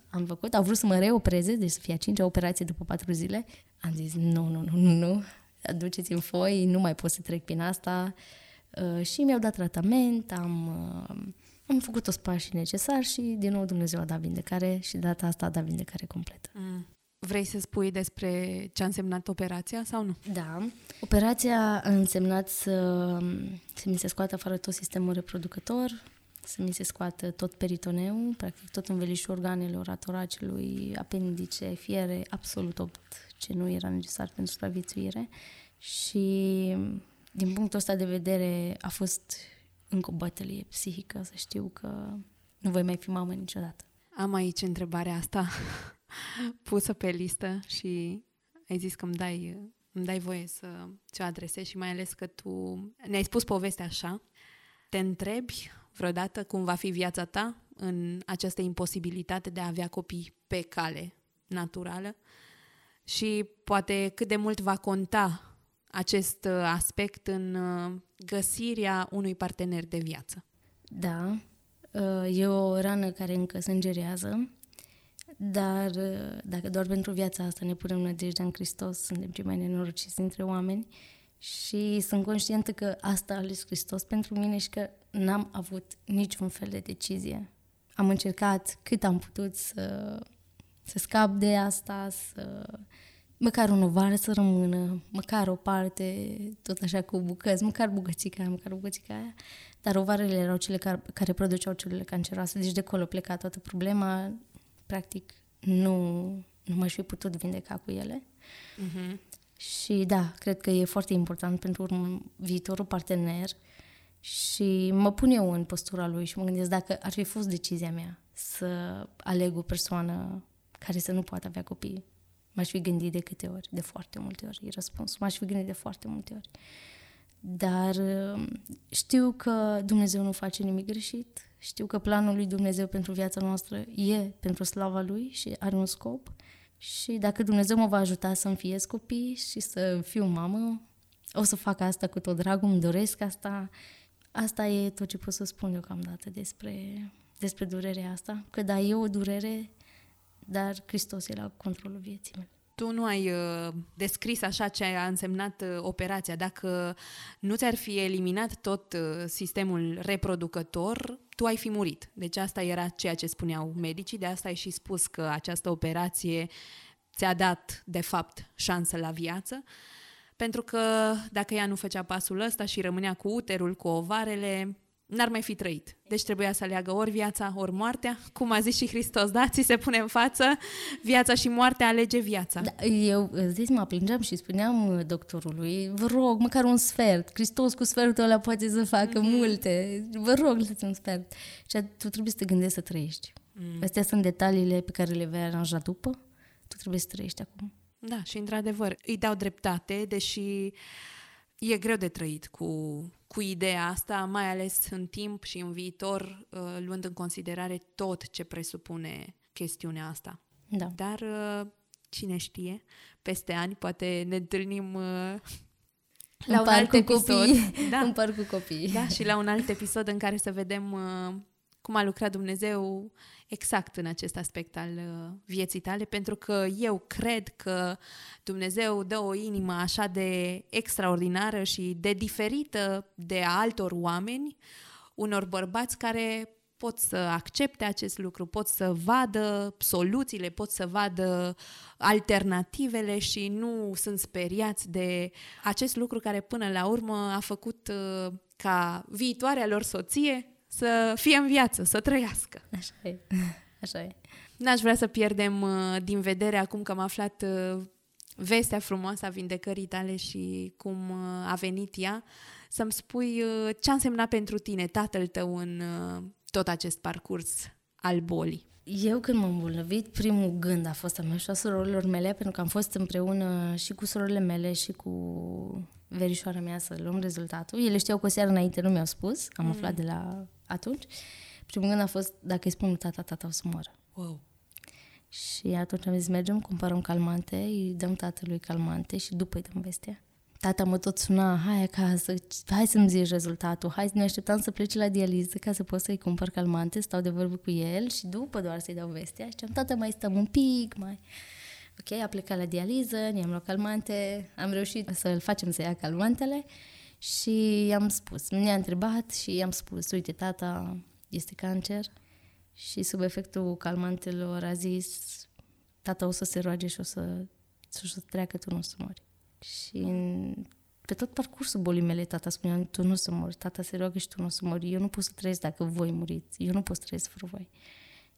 am făcut. Au vrut să mă reopereze, deci să fie a cincea operație după patru zile. Am zis nu, nu, nu, nu, nu aduceți-mi foi, nu mai pot să trec prin asta. Uh, și mi-au dat tratament, am, uh, am făcut toți pașii necesari și din nou Dumnezeu a dat vindecare și de data asta a dat vindecare completă. Mm. Vrei să spui despre ce a însemnat operația sau nu? Da. Operația a însemnat să, să mi se scoată afară tot sistemul reproducător, să mi se scoată tot peritoneul, practic tot învelișul organelor, a toracelui, apendice, fiere, absolut tot ce nu era necesar pentru supraviețuire. Și din punctul ăsta de vedere a fost încă o bătălie psihică, să știu că nu voi mai fi mamă niciodată. Am aici întrebarea asta pusă pe listă și ai zis că îmi dai, îmi dai voie să ți-o adresezi și mai ales că tu ne-ai spus povestea așa. Te întrebi vreodată cum va fi viața ta în această imposibilitate de a avea copii pe cale naturală și poate cât de mult va conta acest aspect în uh, găsirea unui partener de viață. Da, uh, e o rană care încă sângerează dar uh, dacă doar pentru viața asta ne punem nădejdea în Hristos, suntem cei mai nenorociți dintre oameni și sunt conștientă că asta a ales Hristos pentru mine și că n-am avut niciun fel de decizie. Am încercat cât am putut să, să scap de asta, să măcar un ovar să rămână, măcar o parte, tot așa cu bucăți, măcar bucățica aia, măcar bucățica aia, dar ovarele erau cele care, care produceau celule canceroase, deci de acolo pleca toată problema, practic nu, nu m-aș fi putut vindeca cu ele. Uh-huh. Și da, cred că e foarte important pentru urmă, viitorul partener și mă pun eu în postura lui și mă gândesc dacă ar fi fost decizia mea să aleg o persoană care să nu poată avea copii. M-aș fi gândit de câte ori, de foarte multe ori, e răspunsul. M-aș fi gândit de foarte multe ori. Dar știu că Dumnezeu nu face nimic greșit știu că planul lui Dumnezeu pentru viața noastră e pentru slava lui și are un scop. Și dacă Dumnezeu mă va ajuta să-mi fiez copii și să fiu mamă, o să fac asta cu tot dragul, îmi doresc asta. Asta e tot ce pot să spun deocamdată despre, despre durerea asta. Că da, e o durere, dar Hristos e la controlul vieții mele tu nu ai uh, descris așa ce a însemnat uh, operația. Dacă nu ți-ar fi eliminat tot uh, sistemul reproducător, tu ai fi murit. Deci asta era ceea ce spuneau medicii, de asta ai și spus că această operație ți-a dat, de fapt, șansă la viață. Pentru că dacă ea nu făcea pasul ăsta și rămânea cu uterul, cu ovarele, n-ar mai fi trăit. Deci trebuia să aleagă ori viața, ori moartea. Cum a zis și Hristos, da? Ți se pune în față viața și moartea, alege viața. Da, eu zis, mă plângeam și spuneam uh, doctorului, vă rog, măcar un sfert. Hristos cu sfertul ăla poate să facă mm-hmm. multe. Vă rog, lăsați un sfert. Și tu trebuie să te gândești să trăiești. Mm. Astea sunt detaliile pe care le vei aranja după. Tu trebuie să trăiești acum. Da, și într-adevăr, îi dau dreptate, deși e greu de trăit cu, cu ideea asta, mai ales în timp și în viitor, uh, luând în considerare tot ce presupune chestiunea asta. Da. Dar uh, cine știe, peste ani poate ne întâlnim uh, la un alt episod. Copii. Da. În parc cu copii. Da, și la un alt episod în care să vedem cum a lucrat Dumnezeu exact în acest aspect al uh, vieții tale, pentru că eu cred că Dumnezeu dă o inimă așa de extraordinară și de diferită de altor oameni, unor bărbați care pot să accepte acest lucru, pot să vadă soluțiile, pot să vadă alternativele și nu sunt speriați de acest lucru care până la urmă a făcut uh, ca viitoarea lor soție să fie în viață, să trăiască. Așa e. Așa e. N-aș vrea să pierdem uh, din vedere acum că am aflat uh, vestea frumoasă a vindecării tale și cum uh, a venit ea, să-mi spui ce a însemnat pentru tine tatăl tău în tot acest parcurs al bolii. Eu când m-am îmbolnăvit, primul gând a fost a meu și a surorilor mele, pentru că am fost împreună și cu surorile mele și cu verișoara mea să luăm rezultatul. Ele știau că o seară înainte nu mi-au spus, am mm. aflat de la atunci. Primul gând a fost, dacă îi spun tata, tata o să moară. Wow. Și atunci am zis, mergem, cumpărăm calmante, îi dăm tatălui calmante și după îi dăm vestea. Tata mă tot suna, hai acasă, hai să-mi zici rezultatul, hai să ne așteptam să plece la dializă ca să pot să-i cumpăr calmante, stau de vorbă cu el și după doar să-i dau vestea. Și am tata, mai stăm un pic, mai... Ok, a plecat la dializă, ne-am luat calmante, am reușit să-l facem să ia calmantele și i-am spus, ne-a întrebat și i-am spus, uite, tata este cancer și sub efectul calmantelor a zis, tata o să se roage și o să, și o să treacă, tu nu o să mori. Și în, pe tot parcursul bolii mele, tata spunea, tu nu o să mori, tata se roagă și tu nu o să mori, eu nu pot să trăiesc dacă voi muriți, eu nu pot să trăiesc fără voi.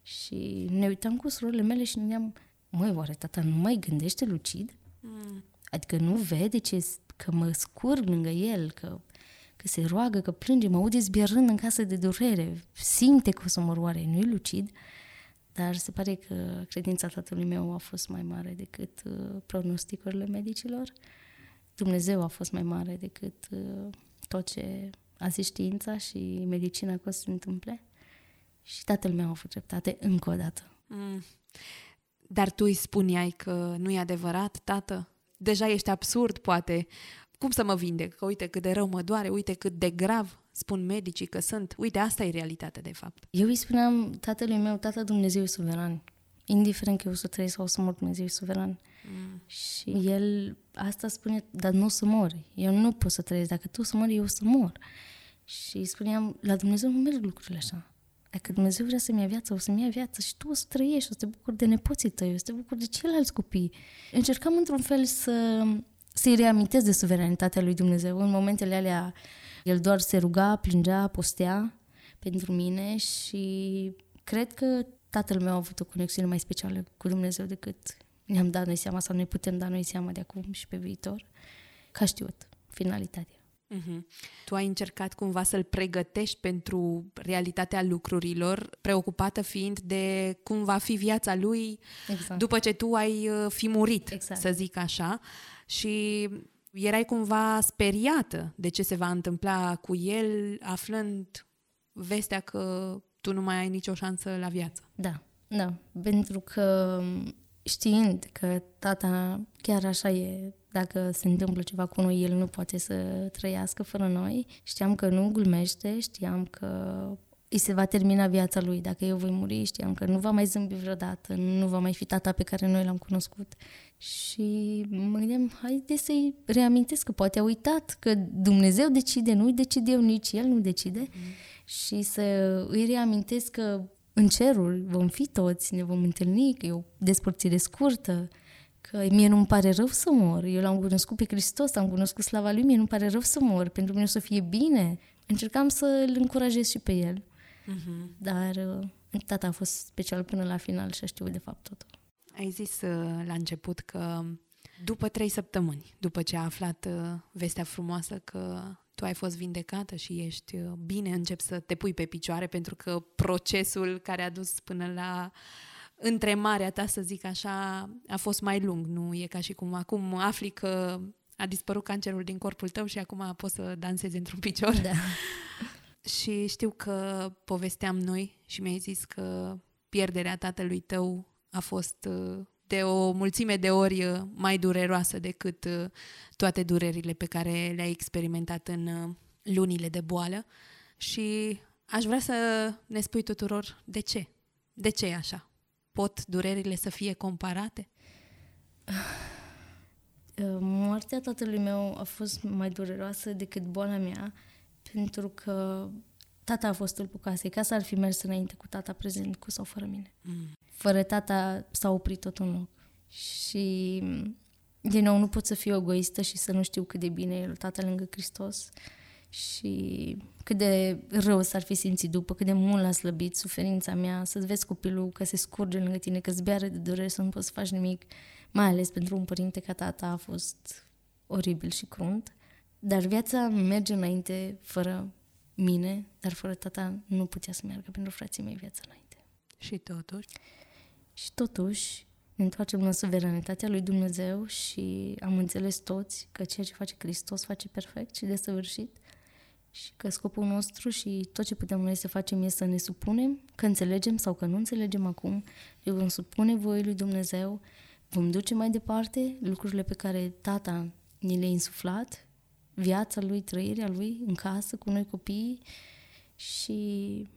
Și ne uitam cu surorile mele și ne gândeam, măi, oare tata nu mai gândește lucid? Mm. Adică nu vede ce, că mă scurg lângă el, că, că se roagă, că plânge, mă aude zbierând în casă de durere, simte că o să mă roare, nu-i lucid? Dar se pare că credința tatălui meu a fost mai mare decât uh, pronosticurile medicilor. Dumnezeu a fost mai mare decât uh, tot ce a zis știința și medicina că o să se întâmple. Și tatăl meu a avut dreptate încă o dată. Mm. Dar tu îi spuneai că nu e adevărat, tată? Deja ești absurd, poate. Cum să mă vindec? Că uite cât de rău mă doare, uite cât de grav spun medicii că sunt. Uite, asta e realitatea, de fapt. Eu îi spuneam tatălui meu, tata Dumnezeu e suveran. Indiferent că eu o să trăiesc sau o să mor, Dumnezeu e suveran. Mm. Și el asta spune, dar nu o să mor. Eu nu pot să trăiesc. Dacă tu o să mori, eu o să mor. Și îi spuneam, la Dumnezeu nu merg lucrurile așa. Dacă Dumnezeu vrea să-mi ia viața, o să-mi ia viața și tu o să trăiești, o să te bucuri de nepoții tăi, o să te bucuri de ceilalți copii. Încercam într-un fel să, să-i reamintesc de suveranitatea lui Dumnezeu. În momentele alea, el doar se ruga, plângea, postea pentru mine și cred că tatăl meu a avut o conexiune mai specială cu Dumnezeu decât ne-am dat noi seama sau ne putem da noi seama de acum și pe viitor, ca știut finalitatea. Uh-huh. Tu ai încercat cumva să-l pregătești pentru realitatea lucrurilor, preocupată fiind de cum va fi viața lui exact. după ce tu ai uh, fi murit, exact. să zic așa. Și erai cumva speriată de ce se va întâmpla cu el, aflând vestea că tu nu mai ai nicio șansă la viață. Da, da, pentru că știind că tata chiar așa e, dacă se întâmplă ceva cu noi, el nu poate să trăiască fără noi. Știam că nu glmește, știam că îi se va termina viața lui. Dacă eu voi muri, știam că nu va mai zâmbi vreodată, nu va mai fi tata pe care noi l-am cunoscut. Și mă gândeam, haide să-i reamintesc că poate a uitat că Dumnezeu decide, nu-i decide eu, nici el nu decide. Mm. Și să îi reamintesc că în cerul vom fi toți, ne vom întâlni, că e o despărțire scurtă, că mie nu-mi pare rău să mor. Eu l-am cunoscut pe Hristos, am cunoscut slava Lui, mie nu-mi pare rău să mor, pentru mine o să fie bine. Încercam să îl încurajez și pe el. Uh-huh. Dar uh, tata a fost special până la final și a știut de fapt totul. Ai zis uh, la început că după trei săptămâni, după ce a aflat uh, vestea frumoasă că tu ai fost vindecată și ești uh, bine, încep să te pui pe picioare pentru că procesul care a dus până la întremarea ta, să zic așa, a fost mai lung. Nu e ca și cum acum afli că a dispărut cancerul din corpul tău și acum poți să dansezi într-un picior. Da. și știu că povesteam noi și mi-ai zis că pierderea tatălui tău a fost uh, de o mulțime de ori uh, mai dureroasă decât uh, toate durerile pe care le-ai experimentat în uh, lunile de boală și aș vrea să ne spui tuturor de ce. De ce e așa? Pot durerile să fie comparate? Moartea tatălui meu a fost mai dureroasă decât boala mea, pentru că tata a fost stâlpul casei. Casa ar fi mers înainte cu tata prezent, cu sau fără mine. Mm. Fără tata s-a oprit tot în loc. Și, din nou, nu pot să fiu egoistă și să nu știu cât de bine e tata lângă Hristos și cât de rău s-ar fi simțit după, cât de mult l-a slăbit suferința mea, să-ți vezi copilul că se scurge lângă tine, că zbeară de durere, să nu poți să faci nimic, mai ales pentru un părinte ca tata a fost oribil și crunt. Dar viața merge înainte fără mine, dar fără tata nu putea să meargă pentru frații mei viața înainte. Și totuși? Și totuși, ne întoarcem la suveranitatea lui Dumnezeu și am înțeles toți că ceea ce face Hristos face perfect și desăvârșit și că scopul nostru și tot ce putem noi să facem este să ne supunem, că înțelegem sau că nu înțelegem acum, îi vom supune voii lui Dumnezeu, vom duce mai departe lucrurile pe care tata ni le-a insuflat, viața lui, trăirea lui în casă cu noi copiii și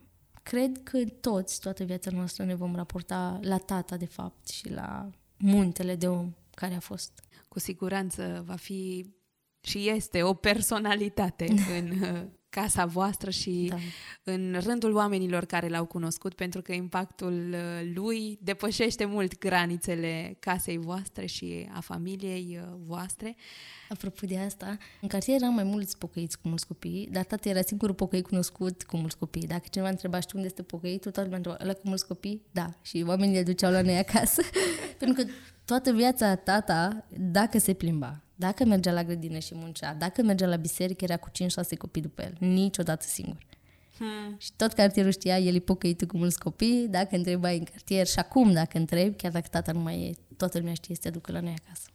cred că toți, toată viața noastră, ne vom raporta la tata, de fapt, și la muntele de om care a fost. Cu siguranță va fi și este o personalitate în uh, casa voastră și da. în rândul oamenilor care l-au cunoscut, pentru că impactul uh, lui depășește mult granițele casei voastre și a familiei uh, voastre. Apropo de asta, în cartier eram mai mulți pocăiți cu mulți copii, dar tata era singurul pocăit cunoscut cu mulți copii. Dacă cineva întreba știu unde este pocăitul, toată lumea întreba, ăla cu mulți copii? Da. Și oamenii le duceau la noi acasă. pentru că toată viața tata, dacă se plimba, dacă mergea la grădină și muncea, dacă mergea la biserică, era cu 5-6 copii după el, niciodată singur. Hmm. Și tot cartierul știa, el e pocăit cu mulți copii, dacă întrebai în cartier și acum dacă întrebi, chiar dacă tata nu mai e, toată lumea știe să te ducă la noi acasă.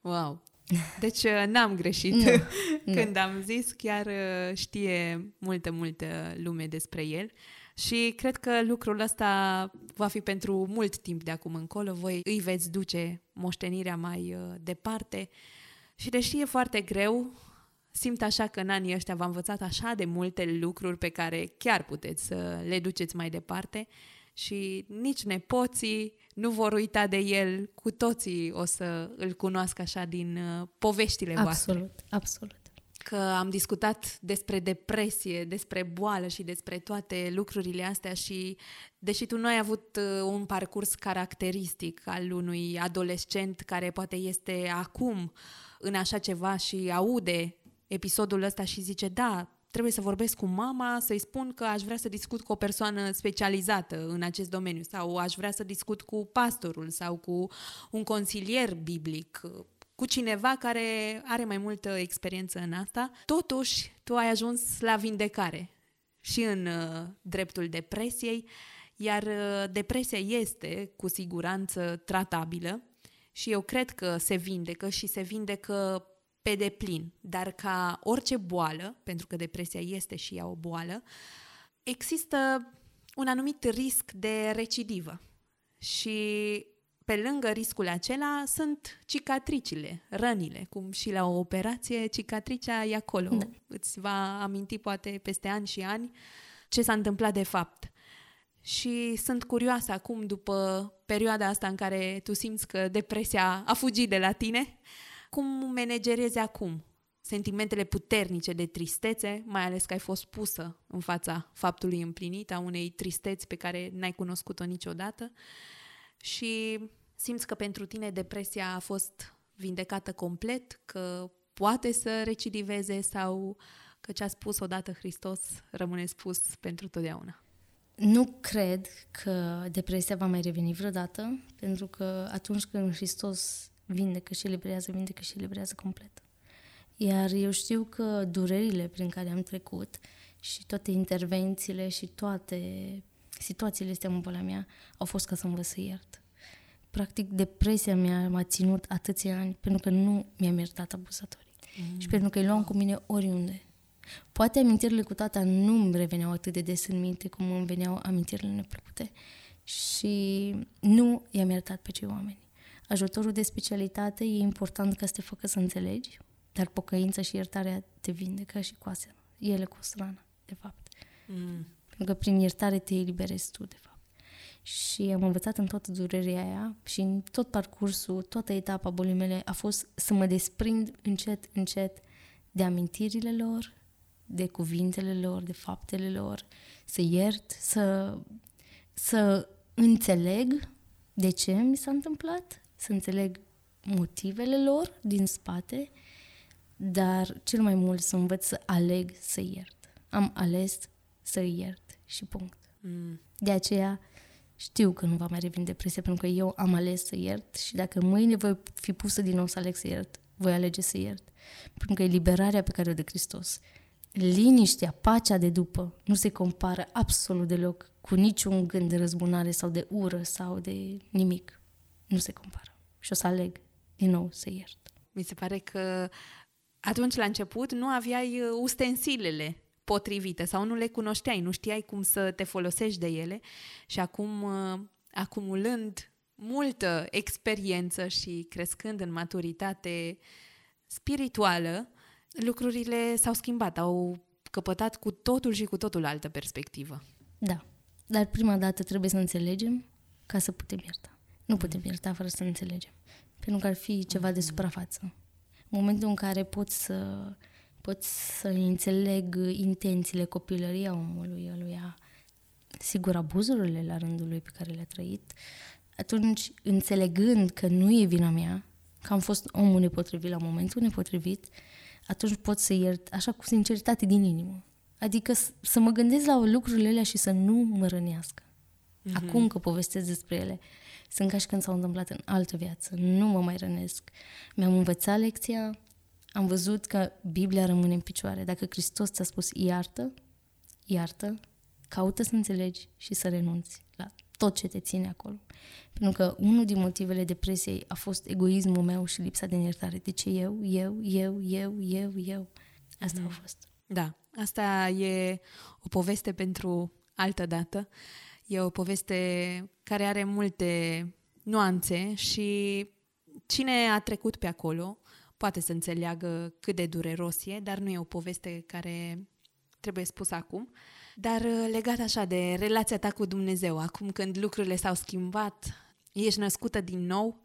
Wow! Deci uh, n-am greșit nu, când nu. am zis, chiar uh, știe multă, multă lume despre el. Și cred că lucrul ăsta va fi pentru mult timp de acum încolo. Voi îi veți duce moștenirea mai uh, departe. Și deși e foarte greu, simt așa că în anii ăștia v-am învățat așa de multe lucruri pe care chiar puteți să le duceți mai departe și nici nepoții nu vor uita de el, cu toții o să îl cunoască așa din uh, poveștile voastre. Absolut, absolut că am discutat despre depresie, despre boală și despre toate lucrurile astea și deși tu nu ai avut uh, un parcurs caracteristic al unui adolescent care poate este acum în așa ceva și aude episodul ăsta și zice da, trebuie să vorbesc cu mama, să-i spun că aș vrea să discut cu o persoană specializată în acest domeniu sau aș vrea să discut cu pastorul sau cu un consilier biblic cu cineva care are mai multă experiență în asta, totuși tu ai ajuns la vindecare și în uh, dreptul depresiei, iar uh, depresia este cu siguranță tratabilă și eu cred că se vindecă și se vindecă pe deplin, dar ca orice boală, pentru că depresia este și ea o boală, există un anumit risc de recidivă. Și pe lângă riscul acela sunt cicatricile, rănile, cum și la o operație, cicatricea e acolo. Da. Îți va aminti poate peste ani și ani ce s-a întâmplat de fapt. Și sunt curioasă acum, după perioada asta în care tu simți că depresia a fugit de la tine, cum managerezi acum sentimentele puternice de tristețe, mai ales că ai fost pusă în fața faptului împlinit, a unei tristeți pe care n-ai cunoscut-o niciodată și simți că pentru tine depresia a fost vindecată complet, că poate să recidiveze sau că ce a spus odată Hristos rămâne spus pentru totdeauna? Nu cred că depresia va mai reveni vreodată, pentru că atunci când Hristos vindecă și eliberează, vindecă și eliberează complet. Iar eu știu că durerile prin care am trecut și toate intervențiile și toate situațiile astea în boala mea au fost ca să învăț să iert practic depresia mea m-a ținut atâția ani pentru că nu mi-am iertat abuzatorii. Mm. Și pentru că îi luam cu mine oriunde. Poate amintirile cu tata nu îmi reveneau atât de des în minte cum îmi veneau amintirile neplăcute și nu i-am iertat pe cei oameni. Ajutorul de specialitate e important ca să te facă să înțelegi, dar pocăința și iertarea te vindecă și coase. Ele cu strana, de fapt. Mm. Pentru că prin iertare te eliberezi tu, de fapt și am învățat în toată durerea aia și în tot parcursul, toată etapa bolii mele a fost să mă desprind încet, încet de amintirile lor, de cuvintele lor, de faptele lor, să iert, să, să înțeleg de ce mi s-a întâmplat, să înțeleg motivele lor din spate, dar cel mai mult să învăț să aleg să iert. Am ales să iert și punct. Mm. De aceea știu că nu va mai reveni depresia pentru că eu am ales să iert și dacă mâine voi fi pusă din nou să aleg să iert, voi alege să iert. Pentru că e liberarea pe care o de Hristos. Liniștea, pacea de după nu se compară absolut deloc cu niciun gând de răzbunare sau de ură sau de nimic. Nu se compară. Și o să aleg din nou să iert. Mi se pare că atunci la început nu aveai uh, ustensilele potrivite sau nu le cunoșteai, nu știai cum să te folosești de ele și acum, uh, acumulând multă experiență și crescând în maturitate spirituală, lucrurile s-au schimbat, au căpătat cu totul și cu totul altă perspectivă. Da, dar prima dată trebuie să înțelegem ca să putem ierta. Nu putem ierta fără să înțelegem, pentru că ar fi ceva de suprafață. În momentul în care poți să pot să înțeleg intențiile copilării a omului, aluia, sigur, abuzurile la rândul lui pe care le-a trăit, atunci, înțelegând că nu e vina mea, că am fost omul nepotrivit la momentul nepotrivit, atunci pot să iert așa cu sinceritate din inimă. Adică să mă gândesc la lucrurile alea și să nu mă rănească. Mm-hmm. Acum că povestesc despre ele, sunt ca și când s-au întâmplat în altă viață. Nu mă mai rănesc. Mi-am învățat lecția, am văzut că Biblia rămâne în picioare. Dacă Hristos ți-a spus iartă, iartă, caută să înțelegi și să renunți la tot ce te ține acolo. Pentru că unul din motivele depresiei a fost egoismul meu și lipsa de iertare. De ce eu, eu, eu, eu, eu, eu? Asta mm. a fost. Da, asta e o poveste pentru altă dată. E o poveste care are multe nuanțe și cine a trecut pe acolo poate să înțeleagă cât de dureros e, dar nu e o poveste care trebuie spusă acum. Dar uh, legat așa de relația ta cu Dumnezeu, acum când lucrurile s-au schimbat, ești născută din nou,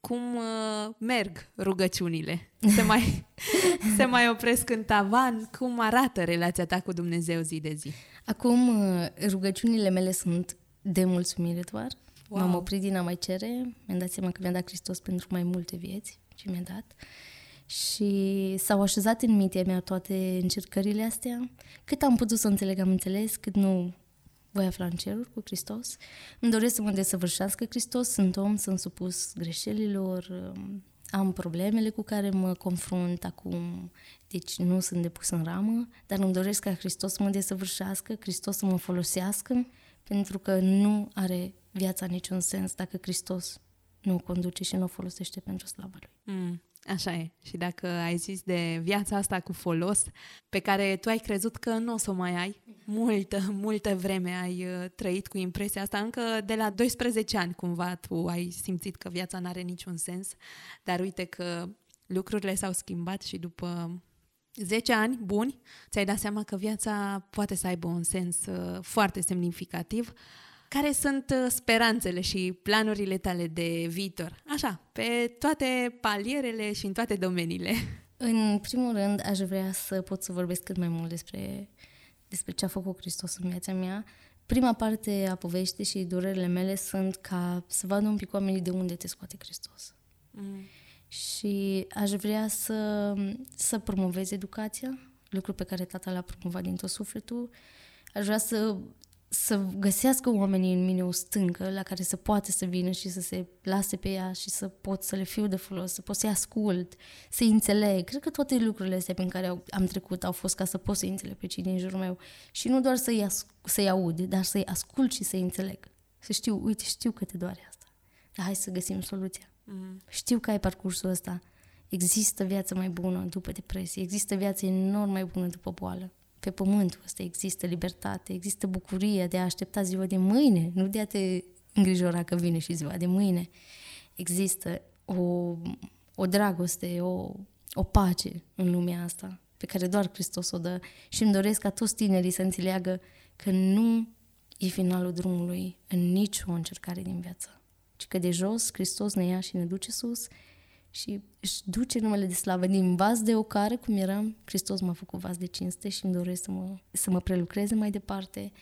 cum uh, merg rugăciunile? Se mai, se mai opresc în tavan? Cum arată relația ta cu Dumnezeu zi de zi? Acum uh, rugăciunile mele sunt de mulțumire doar. Wow. M-am oprit din a mai cere, mi-am dat seama că mi-a dat Hristos pentru mai multe vieți ce mi-a dat. Și s-au așezat în mintea mea toate încercările astea. Cât am putut să înțeleg, am înțeles, cât nu voi afla în ceruri cu Hristos. Îmi doresc să mă desăvârșească Hristos, sunt om, sunt supus greșelilor, am problemele cu care mă confrunt acum, deci nu sunt depus în ramă, dar îmi doresc ca Hristos să mă desăvârșească, Hristos să mă folosească, pentru că nu are viața niciun sens dacă Hristos nu o conduce și nu o folosește pentru slava Lui. Mm. Așa e. Și dacă ai zis de viața asta cu folos, pe care tu ai crezut că nu o să o mai ai, multă, multă vreme ai uh, trăit cu impresia asta, încă de la 12 ani cumva tu ai simțit că viața nu are niciun sens, dar uite că lucrurile s-au schimbat și după 10 ani buni, ți-ai dat seama că viața poate să aibă un sens uh, foarte semnificativ care sunt uh, speranțele și planurile tale de viitor? Așa, pe toate palierele și în toate domeniile. În primul rând, aș vrea să pot să vorbesc cât mai mult despre, despre ce a făcut Hristos în viața mea. Prima parte a poveștii și durerile mele sunt ca să vadă un pic oamenii de unde te scoate Hristos. Mm. Și aș vrea să, să promovez educația, lucru pe care tata l-a promovat din tot sufletul. Aș vrea să să găsească oamenii în mine o stâncă la care să poate să vină și să se lase pe ea și să pot să le fiu de folos, să pot să-i ascult, să-i înțeleg. Cred că toate lucrurile astea prin care am trecut au fost ca să pot să-i înțeleg pe cei din jurul meu. Și nu doar să-i, as- să-i aud, dar să-i ascult și să-i înțeleg. Să știu, uite, știu că te doare asta, dar hai să găsim soluția. Mm-hmm. Știu că ai parcursul ăsta. Există viață mai bună după depresie, există viață enorm mai bună după boală pe pământul ăsta există libertate, există bucurie de a aștepta ziua de mâine, nu de a te îngrijora că vine și ziua de mâine. Există o, o dragoste, o, o pace în lumea asta pe care doar Hristos o dă și îmi doresc ca toți tinerii să înțeleagă că nu e finalul drumului în nicio încercare din viață, ci că de jos Hristos ne ia și ne duce sus și își duce numele de slavă din vas de ocară, cum eram, Hristos m-a făcut vas de cinste și îmi doresc să mă, să mă prelucreze mai departe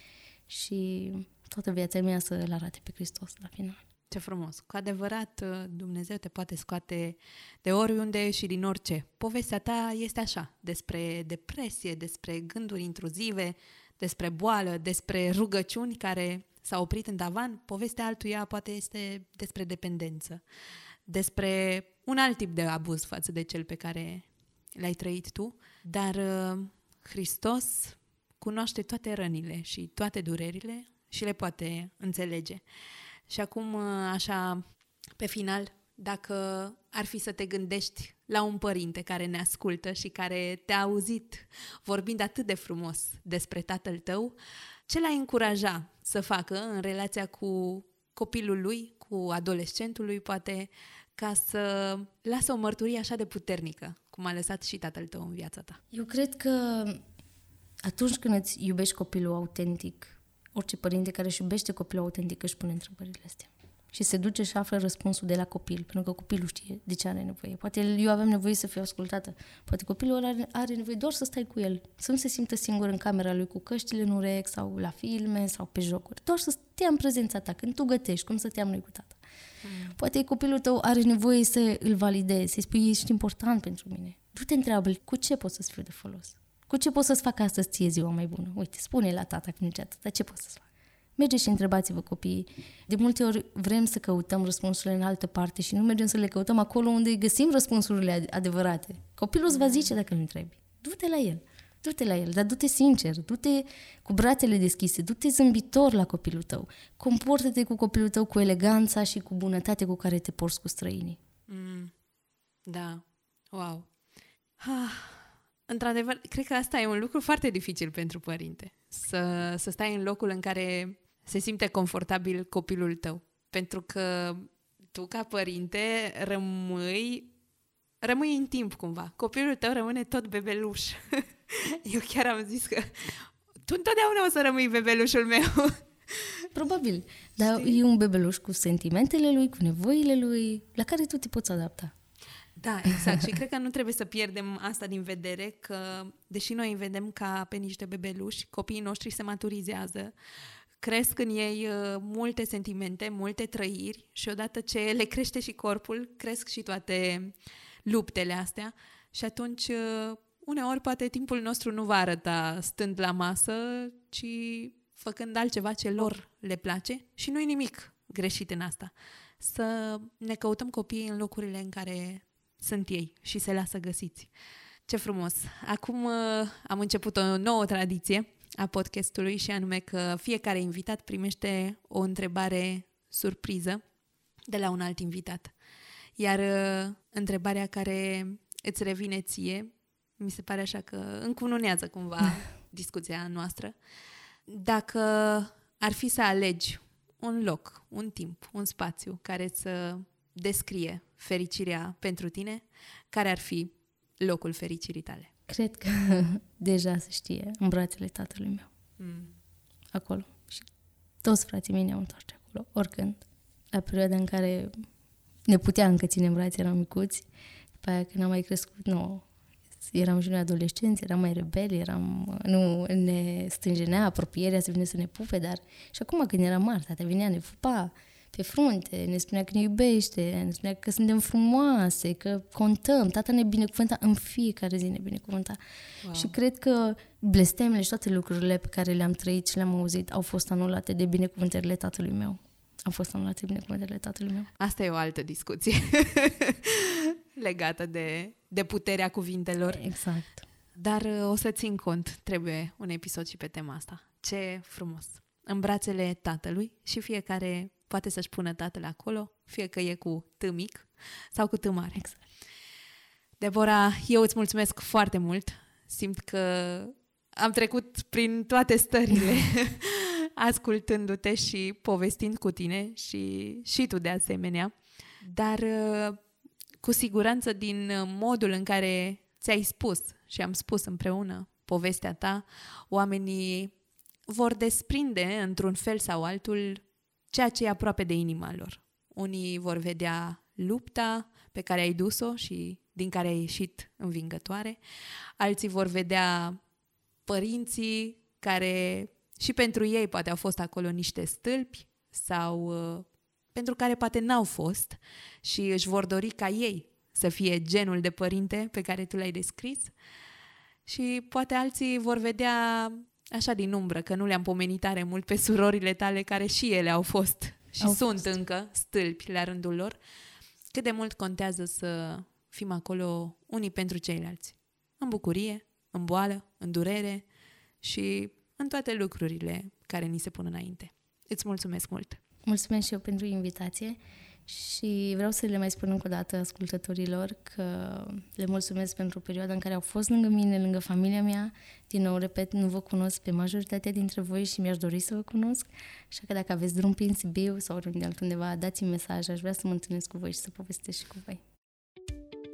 și toată viața mea să-L arate pe Hristos la final. Ce frumos! Cu adevărat, Dumnezeu te poate scoate de oriunde și din orice. Povestea ta este așa, despre depresie, despre gânduri intruzive, despre boală, despre rugăciuni care s-au oprit în tavan. Povestea altuia poate este despre dependență, despre un alt tip de abuz față de cel pe care l-ai trăit tu, dar uh, Hristos cunoaște toate rănile și toate durerile și le poate înțelege. Și acum, uh, așa, pe final, dacă ar fi să te gândești la un părinte care ne ascultă și care te-a auzit vorbind atât de frumos despre tatăl tău, ce l-ai încuraja să facă în relația cu copilul lui, cu adolescentul lui, poate, ca să lasă o mărturie așa de puternică, cum a lăsat și tatăl tău în viața ta? Eu cred că atunci când îți iubești copilul autentic, orice părinte care își iubește copilul autentic își pune întrebările astea. Și se duce și află răspunsul de la copil, pentru că copilul știe de ce are nevoie. Poate eu aveam nevoie să fiu ascultată, poate copilul are, are nevoie doar să stai cu el, să nu se simtă singur în camera lui cu căștile în urechi sau la filme sau pe jocuri, doar să stea în prezența ta, când tu gătești, cum stăteam noi cu tata. Mm. Poate copilul tău are nevoie să îl validezi, să-i spui, ești important pentru mine. Tu te întreabă, cu ce pot să-ți fiu de folos? Cu ce pot să-ți fac astăzi ție ziua mai bună? Uite, spune la tata când ce atât, ce pot să-ți fac? Mergeți și întrebați-vă copiii. De multe ori vrem să căutăm răspunsurile în altă parte și nu mergem să le căutăm acolo unde găsim răspunsurile adevărate. Copilul îți va zice dacă nu întrebi. Du-te la el. Du-te la el, dar du-te sincer, du-te cu brațele deschise, du-te zâmbitor la copilul tău. Comportă-te cu copilul tău cu eleganța și cu bunătate cu care te porți cu străinii. Mm. Da. Wow. Ah. Într-adevăr, cred că asta e un lucru foarte dificil pentru părinte. Să, să stai în locul în care se simte confortabil copilul tău. Pentru că tu, ca părinte, rămâi, rămâi în timp cumva. Copilul tău rămâne tot bebeluș. Eu chiar am zis că tu întotdeauna o să rămâi bebelușul meu. Probabil. Dar Știi? e un bebeluș cu sentimentele lui, cu nevoile lui, la care tu te poți adapta. Da, exact. și cred că nu trebuie să pierdem asta din vedere, că deși noi îi vedem ca pe niște bebeluși, copiii noștri se maturizează, cresc în ei uh, multe sentimente, multe trăiri și odată ce le crește și corpul, cresc și toate luptele astea și atunci uh, uneori poate timpul nostru nu va arăta stând la masă, ci făcând altceva ce lor le place și nu e nimic greșit în asta. Să ne căutăm copiii în locurile în care sunt ei și se lasă găsiți. Ce frumos! Acum uh, am început o nouă tradiție a podcastului și anume că fiecare invitat primește o întrebare surpriză de la un alt invitat. Iar uh, întrebarea care îți revine ție, mi se pare așa că încununează cumva discuția noastră. Dacă ar fi să alegi un loc, un timp, un spațiu care să descrie fericirea pentru tine, care ar fi locul fericirii tale? Cred că deja se știe, în brațele tatălui meu. Mm. Acolo. Și toți frații mei ne-au întors acolo, oricând. La perioada în care ne putea încă ține în brațe, eram micuți. După aia, când am mai crescut, nu, eram juniori adolescenți, eram mai rebeli, eram, nu ne stângenea apropierea să vină să ne pupe, dar și acum când eram mare, tata venea, ne pupa, pe frunte, ne spunea că ne iubește, ne spunea că suntem frumoase, că contăm. Tata ne binecuvânta în fiecare zi, ne binecuvânta. Wow. Și cred că blestemele și toate lucrurile pe care le-am trăit și le-am auzit au fost anulate de binecuvântările tatălui meu. Au fost anulate de binecuvântările tatălui meu. Asta e o altă discuție legată de, de puterea cuvintelor. Exact. Dar uh, o să țin cont, trebuie un episod și pe tema asta. Ce frumos! În brațele tatălui și fiecare poate să-și pună tatăl acolo, fie că e cu T mic sau cu T mare. Exact. Deborah, eu îți mulțumesc foarte mult. Simt că am trecut prin toate stările ascultându-te și povestind cu tine și, și tu de asemenea. Dar cu siguranță din modul în care ți-ai spus și am spus împreună povestea ta, oamenii vor desprinde într-un fel sau altul ceea ce e aproape de inima lor. Unii vor vedea lupta pe care ai dus-o și din care ai ieșit învingătoare, alții vor vedea părinții care și pentru ei poate au fost acolo niște stâlpi sau uh, pentru care poate n-au fost și își vor dori ca ei să fie genul de părinte pe care tu l-ai descris și poate alții vor vedea așa din umbră, că nu le-am pomenit tare mult pe surorile tale, care și ele au fost și au sunt fost. încă stâlpi la rândul lor, cât de mult contează să fim acolo unii pentru ceilalți. În bucurie, în boală, în durere și în toate lucrurile care ni se pun înainte. Îți mulțumesc mult! Mulțumesc și eu pentru invitație și vreau să le mai spun încă o dată ascultătorilor că le mulțumesc pentru perioada în care au fost lângă mine, lângă familia mea. Din nou, repet, nu vă cunosc pe majoritatea dintre voi și mi-aș dori să vă cunosc. Așa că dacă aveți drum prin Sibiu sau oriunde altundeva, dați-mi mesaj, aș vrea să mă întâlnesc cu voi și să povestesc și cu voi.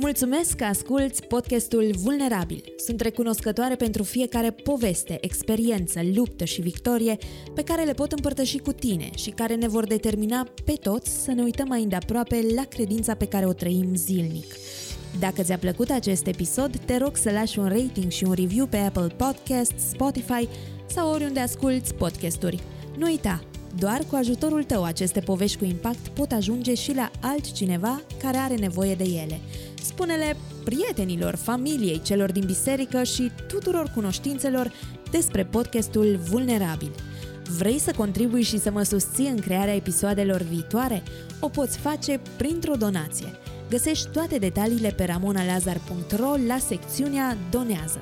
Mulțumesc că asculți podcastul Vulnerabil. Sunt recunoscătoare pentru fiecare poveste, experiență, luptă și victorie pe care le pot împărtăși cu tine și care ne vor determina pe toți să ne uităm mai îndeaproape la credința pe care o trăim zilnic. Dacă ți-a plăcut acest episod, te rog să lași un rating și un review pe Apple Podcasts, Spotify sau oriunde asculti podcasturi. Nu uita, doar cu ajutorul tău aceste povești cu impact pot ajunge și la altcineva care are nevoie de ele. Spune-le prietenilor, familiei, celor din biserică și tuturor cunoștințelor despre podcastul Vulnerabil. Vrei să contribui și să mă susții în crearea episoadelor viitoare? O poți face printr-o donație. Găsești toate detaliile pe ramonalazar.ro la secțiunea Donează.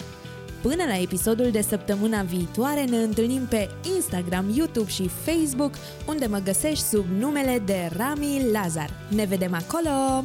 Până la episodul de săptămâna viitoare ne întâlnim pe Instagram, YouTube și Facebook, unde mă găsești sub numele de Rami Lazar. Ne vedem acolo!